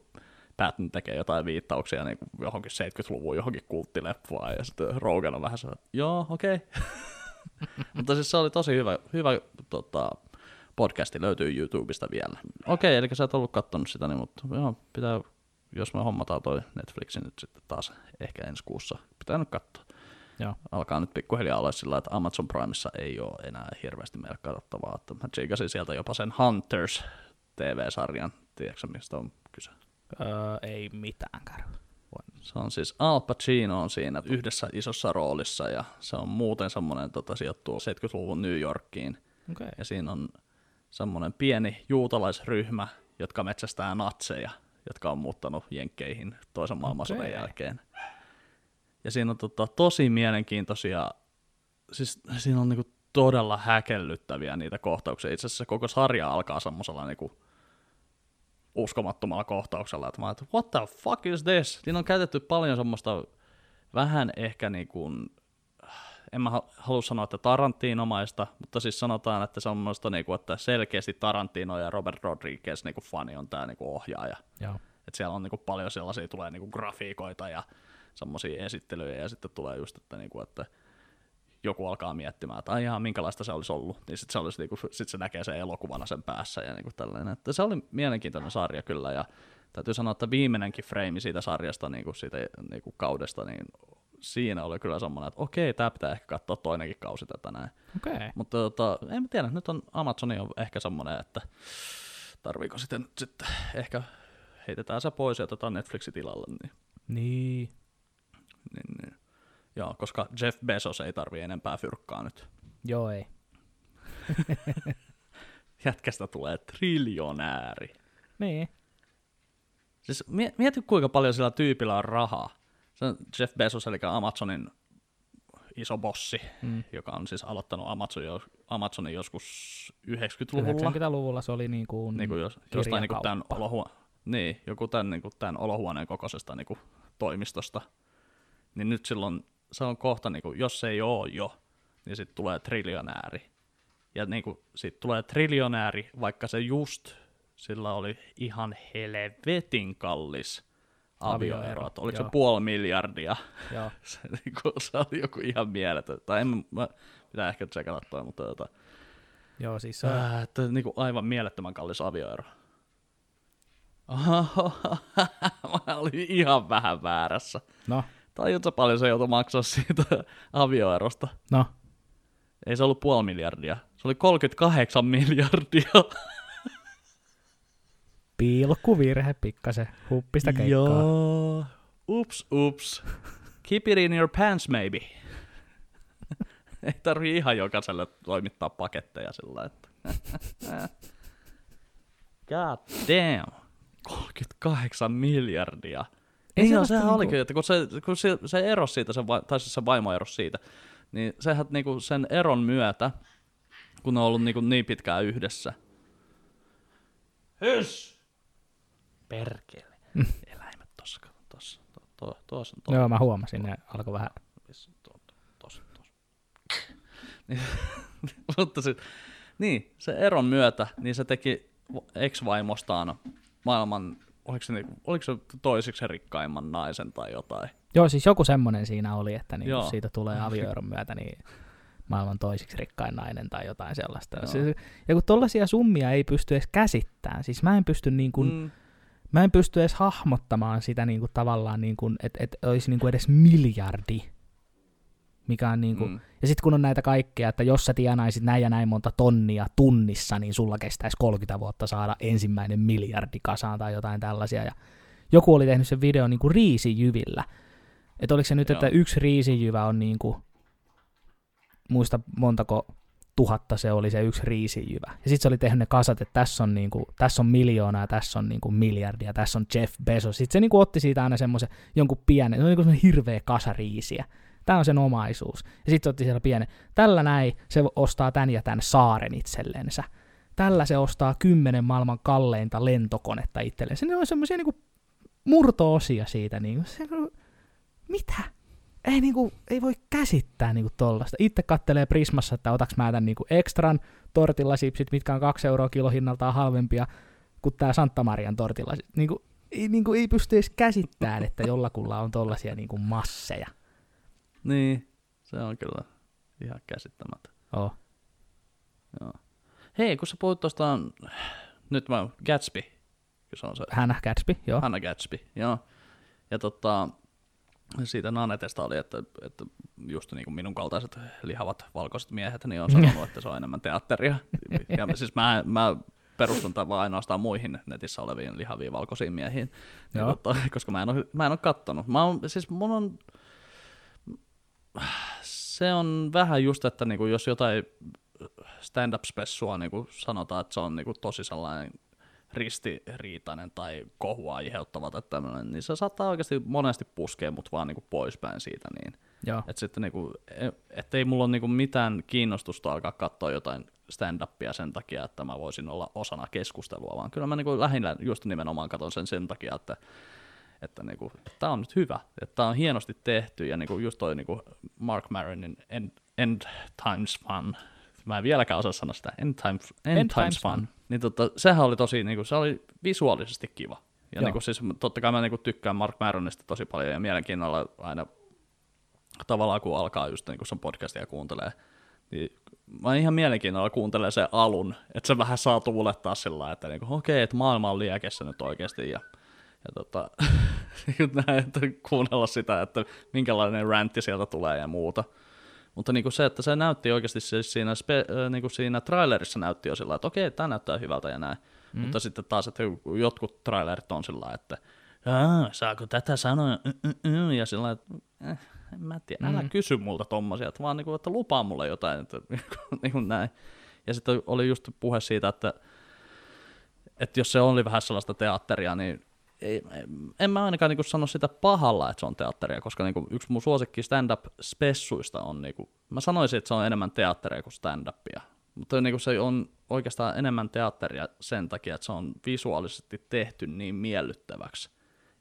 Patton tekee jotain viittauksia niin kuin johonkin 70-luvun johonkin kulttileffaan, ja sitten Rogan on vähän se, että joo, okei. Okay. Mutta siis se oli tosi hyvä, hyvä tota, podcasti, löytyy YouTubesta vielä. Okei, okay, eli sä et ollut kattonut sitä, niin, mutta joo, pitää, jos me hommataan toi Netflixin nyt sitten taas ehkä ensi kuussa, pitää nyt katsoa. Joo. Alkaa nyt pikkuhiljaa olla sillä, että Amazon Primeissa ei ole enää hirveästi meille katsottavaa. Että mä tsiikasin sieltä jopa sen Hunters TV-sarjan, tiedätkö mistä on kyse? Öö, ei mitään. Se on siis Al Pacino on siinä yhdessä isossa roolissa ja se on muuten semmoinen, tota, sijoittuu 70-luvun New Yorkiin. Okay. Ja siinä on semmoinen pieni juutalaisryhmä, jotka metsästää natseja, jotka on muuttanut jenkkeihin toisen maailmansodan Okei. jälkeen. Ja siinä on tota, tosi mielenkiintoisia, siis siinä on niinku todella häkellyttäviä niitä kohtauksia. Itse asiassa koko sarja alkaa semmoisella niinku uskomattomalla kohtauksella, että mä ajattelin, what the fuck is this? Siinä on käytetty paljon semmoista vähän ehkä niin kuin, en mä ha- halua sanoa, että Tarantinomaista, mutta siis sanotaan, että semmoista, niin kuin, että selkeästi Tarantino ja Robert Rodriguez niin kuin fani on tämä niin kuin ohjaaja. Joo. Että siellä on niin kuin paljon sellaisia, tulee niin kuin grafiikoita ja semmoisia esittelyjä, ja sitten tulee just, että, niin kuin, että joku alkaa miettimään, että aijaa, minkälaista se olisi ollut, niin sitten se, olisi, niin kuin, sit se näkee sen elokuvana sen päässä ja niin kuin tällainen. Että se oli mielenkiintoinen sarja kyllä, ja täytyy sanoa, että viimeinenkin frame siitä sarjasta, niin kuin siitä niin kuin kaudesta, niin siinä oli kyllä semmoinen, että okei, tämä pitää ehkä katsoa toinenkin kausi tätä näin. Okay. Mutta tota, en mä tiedä, nyt on Amazoni on ehkä semmoinen, että tarviiko sitten, sitten ehkä heitetään se pois ja otetaan Netflixin tilalle, niin, Niin. Niin, niin. Joo, koska Jeff Bezos ei tarvi enempää fyrkkaa nyt. Joo, ei. Jätkästä tulee triljonääri. Niin. Siis mie- mieti kuinka paljon sillä tyypillä on rahaa. Se on Jeff Bezos, eli Amazonin iso bossi, Mm. joka on siis aloittanut Amazon Amazonin joskus 90-luvulla. 90-luvulla se oli niin kuin, niin kuin jos, jostain niin kuin tämän, olohuo- niin, joku tämän, niin kuin tämän olohuoneen kokoisesta niin kuin toimistosta. Niin nyt silloin se on kohta, niin kuin, jos se ei ole jo, niin sitten tulee triljonääri. Ja niin kuin, tulee triljonääri, vaikka se just, sillä oli ihan helvetin kallis avioero. Avioero, Oliko joo. se puoli miljardia? Joo. se, niin kuin, se oli joku ihan mieletön. Tai en, mä- pitää ehkä tsekata toi, mutta tota, Joo, siis se on äh, että, niin kuin aivan mielettömän kallis avioero. Mä olin ihan vähän väärässä. No, Tajuutko paljon se joutui maksaa siitä avioerosta? no. Ei se ollut puoli miljardia. Se oli 38 miljardia. Pilkkuvirhe pikkasen. Huppista keikkaa. Joo. Ups, ups. Keep it in your pants, maybe. Ei tarvii ihan jokaiselle toimittaa paketteja sillä että. God damn. 38 miljardia. Ei Ei joo, sehän niinku- olikin, että kun se, kun se, se erosi siitä, se, tai siis se vaimo erosi siitä, niin sehän niinku sen eron myötä, kun ne on ollut niinku niin pitkään yhdessä. Hys! Perkele. Eläimet tossa, tossa. To, to, tuossa on Joo, mä huomasin, ne alkoi vähän. Tossa, tossa. Niin, Mutta se, niin, se eron myötä, niin se teki ex-vaimostaan maailman, oliko se, niinku- oliko se toisiksi rikkaimman naisen tai jotain. Joo, siis joku semmonen siinä oli, että niin Joo. siitä tulee avioeron myötä niin maailman toisiksi rikkain nainen tai jotain sellaista. Joo. Se, ja kun tollaisia summia ei pysty edes käsittämään, siis mä en pysty niin kuin, Mm, mä en pysty edes hahmottamaan sitä niin kuin tavallaan, niin kuin, että, että olisi niin kuin edes miljardi. Mikä on niin kuin, mm. Ja sitten kun on näitä kaikkea, että jos sä tienaisit näin ja näin monta tonnia tunnissa, niin sulla kestäisi 30 vuotta saada ensimmäinen miljardi kasaan tai jotain tällaisia. Ja joku oli tehnyt sen videon niin kuin riisijyvillä. Että oliko se nyt, Joo. että yksi riisijyvä on niin kuin, muista montako tuhatta se oli se yksi riisijyvä. Ja sitten se oli tehnyt ne kasat, että tässä on, niin kuin, tässä on miljoonaa, tässä on niin kuin miljardia, tässä on Jeff Bezos. Sitten se niin kuin otti siitä aina semmoisen jonkun pienen, se on niin kuin hirveä kasa riisiä. Tämä on sen omaisuus. Ja sitten otti siellä pienen. Tällä näin se ostaa tän ja tän saaren itsellensä. Tällä se ostaa kymmenen maailman kalleinta lentokonetta itsellensä. Ne on semmoisia niinku murto-osia siitä. Niinku. Se, mitä? Ei, niinku, ei voi käsittää niinku tollasta. Itse kattelee Prismassa, että otaks mä tän niinku ekstran tortillasipsit, mitkä on kaksi euroa kilohinnaltaan halvempia kuin tää Santa Marian tortillasit. Niinku, ei, niinku, ei pysty edes käsittämään, että jollakulla on tollasia niinku masseja. Niin, se on kyllä ihan käsittämätön. Oh. Joo. Hei, kun sä puhuit tuosta, nyt mä, Gatsby, kun se on se Hannah Gatsby, joo. Hannah Gatsby, joo. Ja tota, siitä Nanetesta oli, että, että just niin kuin minun kaltaiset lihavat valkoiset miehet, niin on sanonut, että se on enemmän teatteria. Ja siis mä, mä perustun tämän vaan ainoastaan muihin netissä oleviin lihaviin valkoisiin miehiin, niin Joo. tota, koska mä en ole, mä en ole kattonut. Mä oon, siis mun on, se on vähän just, että niinku jos jotain stand-up-spessua niinku sanotaan, että se on niinku tosi sellainen ristiriitainen tai kohua aiheuttava tai tämmöinen, niin se saattaa oikeasti monesti puskea mut vaan niinku poispäin siitä. Niin. joo. Et sitten niinku, et ei mulla ole niinku mitään kiinnostusta alkaa katsoa jotain stand-upia sen takia, että mä voisin olla osana keskustelua, vaan kyllä mä niinku lähinnä just nimenomaan katson sen sen takia, että että niinku, tämä on nyt hyvä, että tämä on hienosti tehty, ja niinku just toi niinku Mark Maronin End, End Times Fun, mä en vieläkään osaa sanoa sitä, End Times, End End Times, Times Fun, Fun. niin tota, sehän oli tosi, niinku, se oli visuaalisesti kiva. Ja Joo. niinku, siis, totta kai mä niinku, tykkään Mark Maronista tosi paljon, ja mielenkiinnolla aina tavallaan kun alkaa just niin kun sen podcastia kuuntelee, niin mä ihan mielenkiinnolla kuuntelen sen alun, että se vähän saa tuulettaa sillä lailla, että niinku, okei, että maailma on liekessä nyt oikeasti ja, ja tota, että kuunnella sitä, että minkälainen räntti sieltä tulee ja muuta. Mutta niinku se, että se näytti oikeasti siis siinä, spe, äh, niinku siinä trailerissa näytti jo sillä että okei, tämä näyttää hyvältä ja näin. Mm. Mutta sitten taas, että jotkut trailerit on sillä että Aa, saako tätä sanoa, Mm, mm, mm, ja sillä että eh, en mä tiedä, älä Mm. kysy multa tommosia, että vaan niinku, että lupaa mulle jotain, että niinku näin. Ja sitten oli just puhe siitä, että, että jos se oli vähän sellaista teatteria, niin ei, en mä ainakaan niinku sano sitä pahalla, että se on teatteria, koska niinku yksi mun suosikki stand-up-spessuista on, niinku, mä sanoisin, että se on enemmän teatteria kuin stand-upia, mutta niinku se on oikeastaan enemmän teatteria sen takia, että se on visuaalisesti tehty niin miellyttäväksi.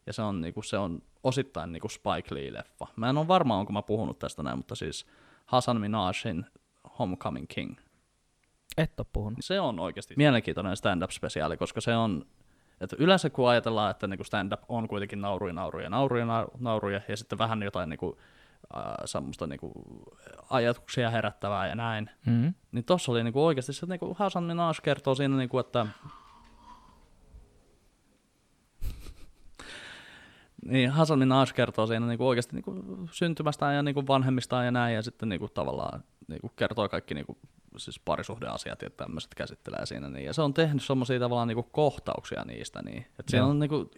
Ja se on, niinku, se on osittain niinku Spike Lee-leffa. Mä en ole varma, onko mä puhunut tästä näin, mutta siis Hasan Minajin Homecoming King. Et oo puhunut. Niin Se on oikeasti mielenkiintoinen stand-up-spesiaali, koska se on, että yleensä kun ajatellaan, että niinku stand-up on kuitenkin nauruja, nauruja, nauruja, nau- nauruja, ja sitten vähän jotain niinku, äh, semmoista niinku ajatuksia herättävää ja näin, Mm. niin tossa oli niinku oikeasti se, niinku Hasan Minaj kertoo siinä, niinku, että niin Hasan Minaj kertoo siinä niin kuin oikeasti niin kuin syntymästään ja niin kuin vanhemmistaan ja näin, ja sitten niin kuin tavallaan niin kuin kertoo kaikki niin kuin, siis parisuhdeasiat ja tämmöiset käsittelee siinä. Niin, ja se on tehnyt semmoisia tavallaan niin kuin kohtauksia niistä, niin, että, siinä on, niin kuin,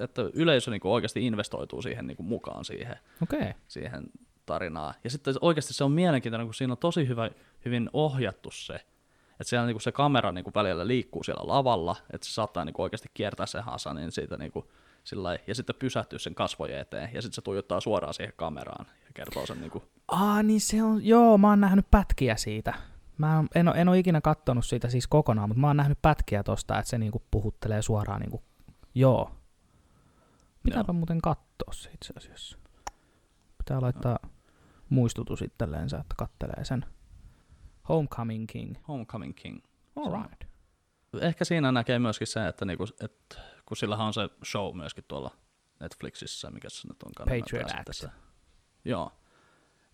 että yleisö niin kuin oikeasti investoituu siihen niin kuin mukaan siihen, Okei. siihen tarinaan. Ja sitten oikeasti se on mielenkiintoinen, kun siinä on tosi hyvä, hyvin ohjattu se, että siellä niin kuin se kamera niin kuin välillä liikkuu siellä lavalla, että se saattaa niin kuin oikeasti kiertää se Hasanin siitä niin kuin, sillä lailla, ja sitten pysähtyä sen kasvojen eteen, ja sitten se tuijottaa suoraan siihen kameraan ja kertoo sen niin kuin, Aa, niin se on, joo, mä oon nähnyt pätkiä siitä. Mä en, en, ole, ikinä kattonut siitä siis kokonaan, mutta mä oon nähnyt pätkiä tosta, että se niinku puhuttelee suoraan niinku, joo. Pitääpä Joo. muuten katsoa se itse asiassa. Pitää laittaa muistutus itselleensä, että kattelee sen. Homecoming King. Homecoming King. Alright. Ehkä siinä näkee myöskin se, että, niinku, että kun sillähän on se show myöskin tuolla Netflixissä, mikä se nyt onkaan. Patriot nimeltään Act. Joo.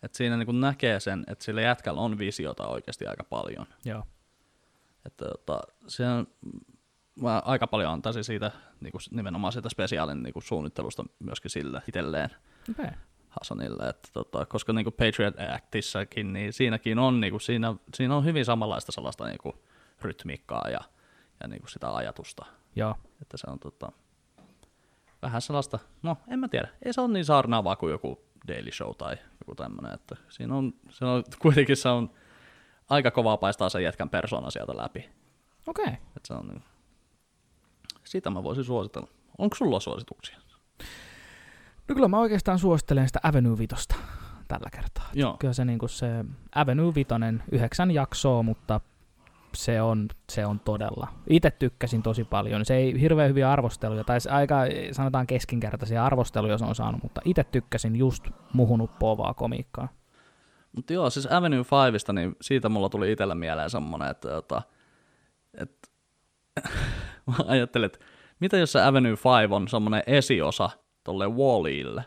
Että siinä niinku näkee sen, että sillä jätkällä on visiota oikeasti aika paljon. Joo. Että tota, se on, mä aika paljon antaisin siitä niinku, nimenomaan siitä spesiaalin niinku, suunnittelusta myöskin sille itselleen. Okay. Hasanille, että tota, koska niinku Patriot Actissakin, niin siinäkin on, niinku, siinä, siinä on hyvin samanlaista sellaista niinku, rytmiikkaa ja, ja niinku, sitä ajatusta, Joo. että se on tota, vähän sellaista, no en mä tiedä, ei se ole niin saarnaavaa kuin joku Daily Show tai joku tämmöinen, että siinä on, se on kuitenkin se on aika kovaa paistaa sen jätkän persona sieltä läpi, Okei. Okay. se on niin, sitä mä voisin suositella. Onko sulla suosituksia? No kyllä mä oikeastaan suosittelen sitä Avenue Vitosta tällä kertaa. Joo, Kyllä se, niinku se Avenue Vitonen, yhdeksän jaksoa, mutta se on, se on todella. Itse tykkäsin tosi paljon. Se ei hirveän hyviä arvosteluja, tai aika sanotaan keskinkertaisia arvosteluja se on saanut, mutta itse tykkäsin just muhun uppoavaa komiikkaa. Mutta joo, siis Avenue 5, niin siitä mulla tuli itsellä mieleen semmonen, että, että, että mä ajattelin, että mitä jos se Avenue 5 on semmonen esiosa tolle Wall-Ille?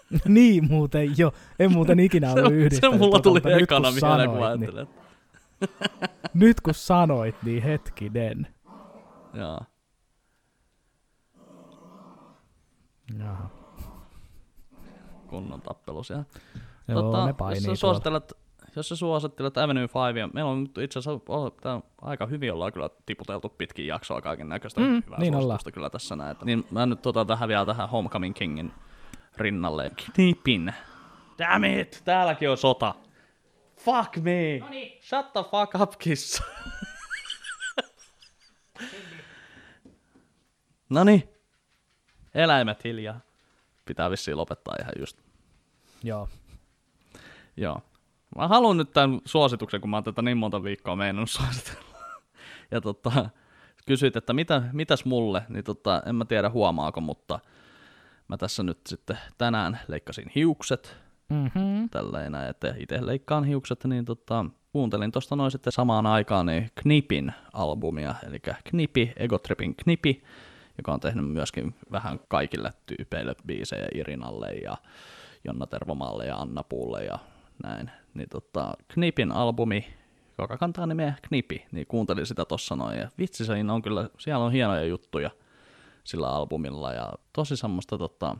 niin muuten jo. En muuten ikinä Se, ollut se yhdistänyt. mulla tota, tuli nyt ekana mieleen, kun niin, ajattelin, että nyt kun sanoit, niin hetkinen. joo. Jaha. kunnon tappelu siellä. Joo, Tota, ne jos, sä suosittelet, jos sä suosittelet Avenue 5, meillä on itse asiassa aika hyvin ollaan kyllä tiputeltu pitkin jaksoa kaiken näköistä Mm, hyvää niin ollaan. kyllä tässä näin. että- Niin mä nyt tota tähän vielä tähän Homecoming Kingin rinnalle. Knipin. Damn it, täälläkin on sota. Fuck me. Shut the fuck up, kiss. Noni. Eläimet hiljaa. Pitää vissiin lopettaa ihan just. Joo. Joo. Mä haluan nyt tämän suosituksen, kun mä oon tätä niin monta viikkoa meinannut suositella. Ja tota, kysyit, että mitä, mitäs mulle, niin tota, en mä tiedä huomaako, mutta mä tässä nyt sitten tänään leikkasin hiukset, Mm-hmm. tälleen näin, että itse leikkaan hiukset, niin tota, kuuntelin tuosta noin sitten samaan aikaan niin Knipin albumia, eli Knipi, Egotripin Knipi, joka on tehnyt myöskin vähän kaikille tyypeille biisejä Irinalle ja Jonna Tervomaalle ja Anna Puulle ja näin. Niin tota, Knipin albumi, joka kantaa nimeä Knipi, niin kuuntelin sitä tossa noin ja vitsi se on kyllä, siellä on hienoja juttuja sillä albumilla ja tosi semmoista tota,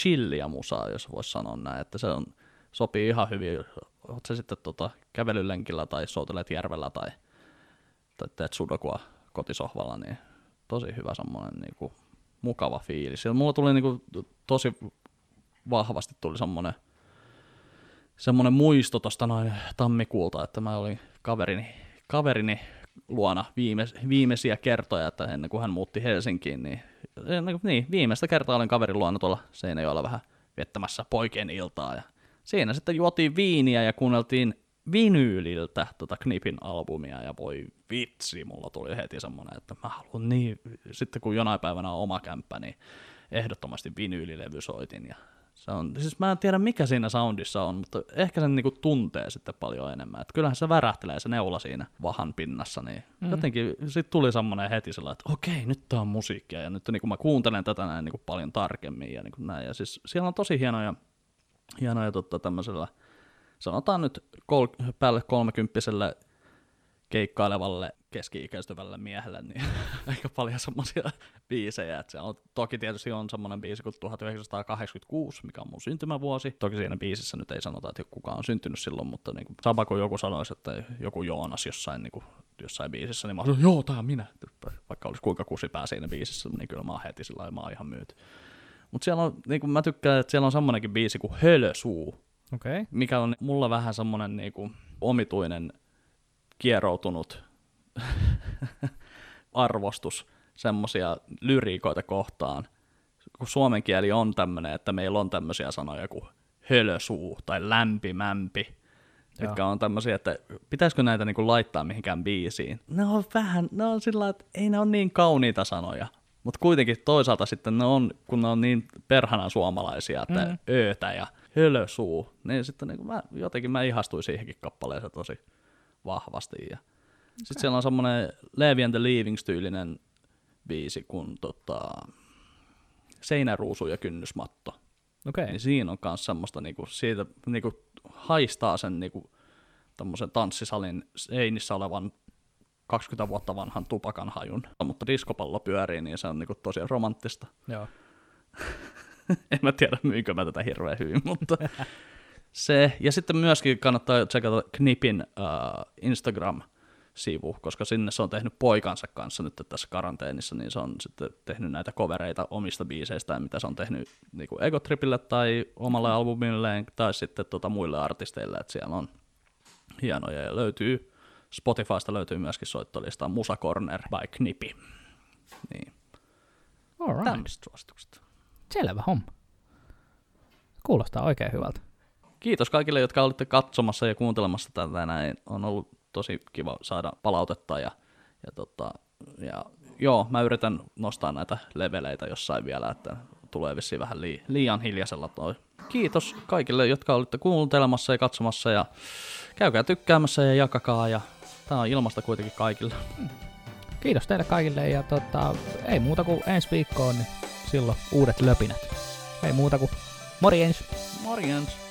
chilliä musaa, jos voisi sanoa näin, että se on, sopii ihan hyvin, oot se sitten tota, kävelylenkillä tai soutelet järvellä tai, tai teet sudokua kotisohvalla, niin tosi hyvä semmoinen niin kuin, mukava fiilis. Ja mulla tuli niin kuin, tosi vahvasti tuli semmoinen, semmoinen muisto tuosta noin tammikuulta, että mä olin kaverini, kaverini luona viime, viimeisiä kertoja, että ennen kuin hän muutti Helsinkiin, niin, niin viimeistä kertaa olin kaverin luona tuolla Seinäjoella vähän viettämässä poikien iltaa. Ja siinä sitten juotiin viiniä ja kuunneltiin vinyyliltä tota Knipin albumia ja voi vitsi, mulla tuli heti semmoinen, että mä haluan niin, sitten kun jonain päivänä on oma kämppä, niin ehdottomasti vinyylilevy soitin ja se on, siis mä en tiedä mikä siinä soundissa on, mutta ehkä sen niinku tuntee sitten paljon enemmän. Et kyllähän se värähtelee se neula siinä vahan pinnassa, niin mm. jotenkin sit tuli semmoinen heti sellainen, että okei, nyt tää on musiikkia ja nyt niinku mä kuuntelen tätä näin niinku paljon tarkemmin ja niinku näin. Ja siis siellä on tosi hienoja, hienoja totta tämmöisellä, sanotaan nyt kol, päälle kolmekymppiselle keikkailevalle keski-ikäistyvälle miehelle, niin aika paljon semmoisia biisejä. Että se on, toki tietysti on semmoinen biisi kuin 1986, mikä on mun syntymävuosi. Toki siinä biisissä nyt ei sanota, että kuka on syntynyt silloin, mutta niin kuin, sama kuin joku sanoisi, että joku Joonas jossain, niin kuin, jossain biisissä, niin mä olisin, joo, tää on minä. Vaikka olisi kuinka kusipää siinä biisissä, niin kyllä mä oon heti sillä mä oon ihan myyty. Mutta siellä on, niin kuin mä tykkään, että siellä on semmoinenkin biisi kuin Hölösuu. Okay. mikä on mulla vähän semmoinen niin kuin omituinen kieroutunut arvostus semmoisia lyriikoita kohtaan, kun suomen kieli on tämmöinen, että meillä on tämmöisiä sanoja kuin hölösuu tai lämpimämpi, Joo. jotka on tämmöisiä, että pitäisikö näitä niinku laittaa mihinkään biisiin. Ne on vähän, ne on sillä että ei ne ole niin kauniita sanoja, mutta kuitenkin toisaalta sitten ne on, kun ne on niin perhana suomalaisia, että Mm. öötä ja hölösuu, niin sitten niin mä, jotenkin mä ihastuin siihenkin kappaleeseen tosi vahvasti. Ja sitten siellä on semmoinen Levi and the Leavings-tyylinen biisi kuin tota, Seinäruusu ja kynnysmatto. Okei. Niin siinä on myös semmoista, niinku, siitä niinku, haistaa sen niinku, tommosen tanssisalin seinissä olevan 20 vuotta vanhan tupakan hajun. Mutta diskopallo pyörii, niin se on niinku tosi romanttista. Joo. en mä tiedä, myynkö mä tätä hirveän hyvin, mutta se. Ja sitten myöskin kannattaa tsekata Knipin uh, Instagram-sivu, koska sinne se on tehnyt poikansa kanssa nyt tässä karanteenissa, niin se on sitten tehnyt näitä kovereita omista biiseistään, mitä se on tehnyt niin kuin Egotripille tai omalle albumilleen tai sitten tota muille artisteille, että siellä on hienoja ja löytyy Spotifysta löytyy myöskin soittolista Musa Corner by Knipi. Niin, All right. tämmöiset suositukset. Selvä homma. Kuulostaa oikein hyvältä. Kiitos kaikille, jotka olitte katsomassa ja kuuntelemassa tätä näin. On ollut tosi kiva saada palautetta ja, ja, tota, ja joo, mä yritän nostaa näitä leveleitä jossain vielä, että tulee vissiin vähän lii, liian hiljaisella toi. Kiitos kaikille, jotka olitte kuuntelemassa ja katsomassa ja käykää tykkäämässä ja jakakaa ja tää on ilmasta kuitenkin kaikille. Kiitos teille kaikille ja tota, ei muuta kuin ensi viikkoon, niin silloin uudet löpinät. Ei muuta kuin morjens! Morjens!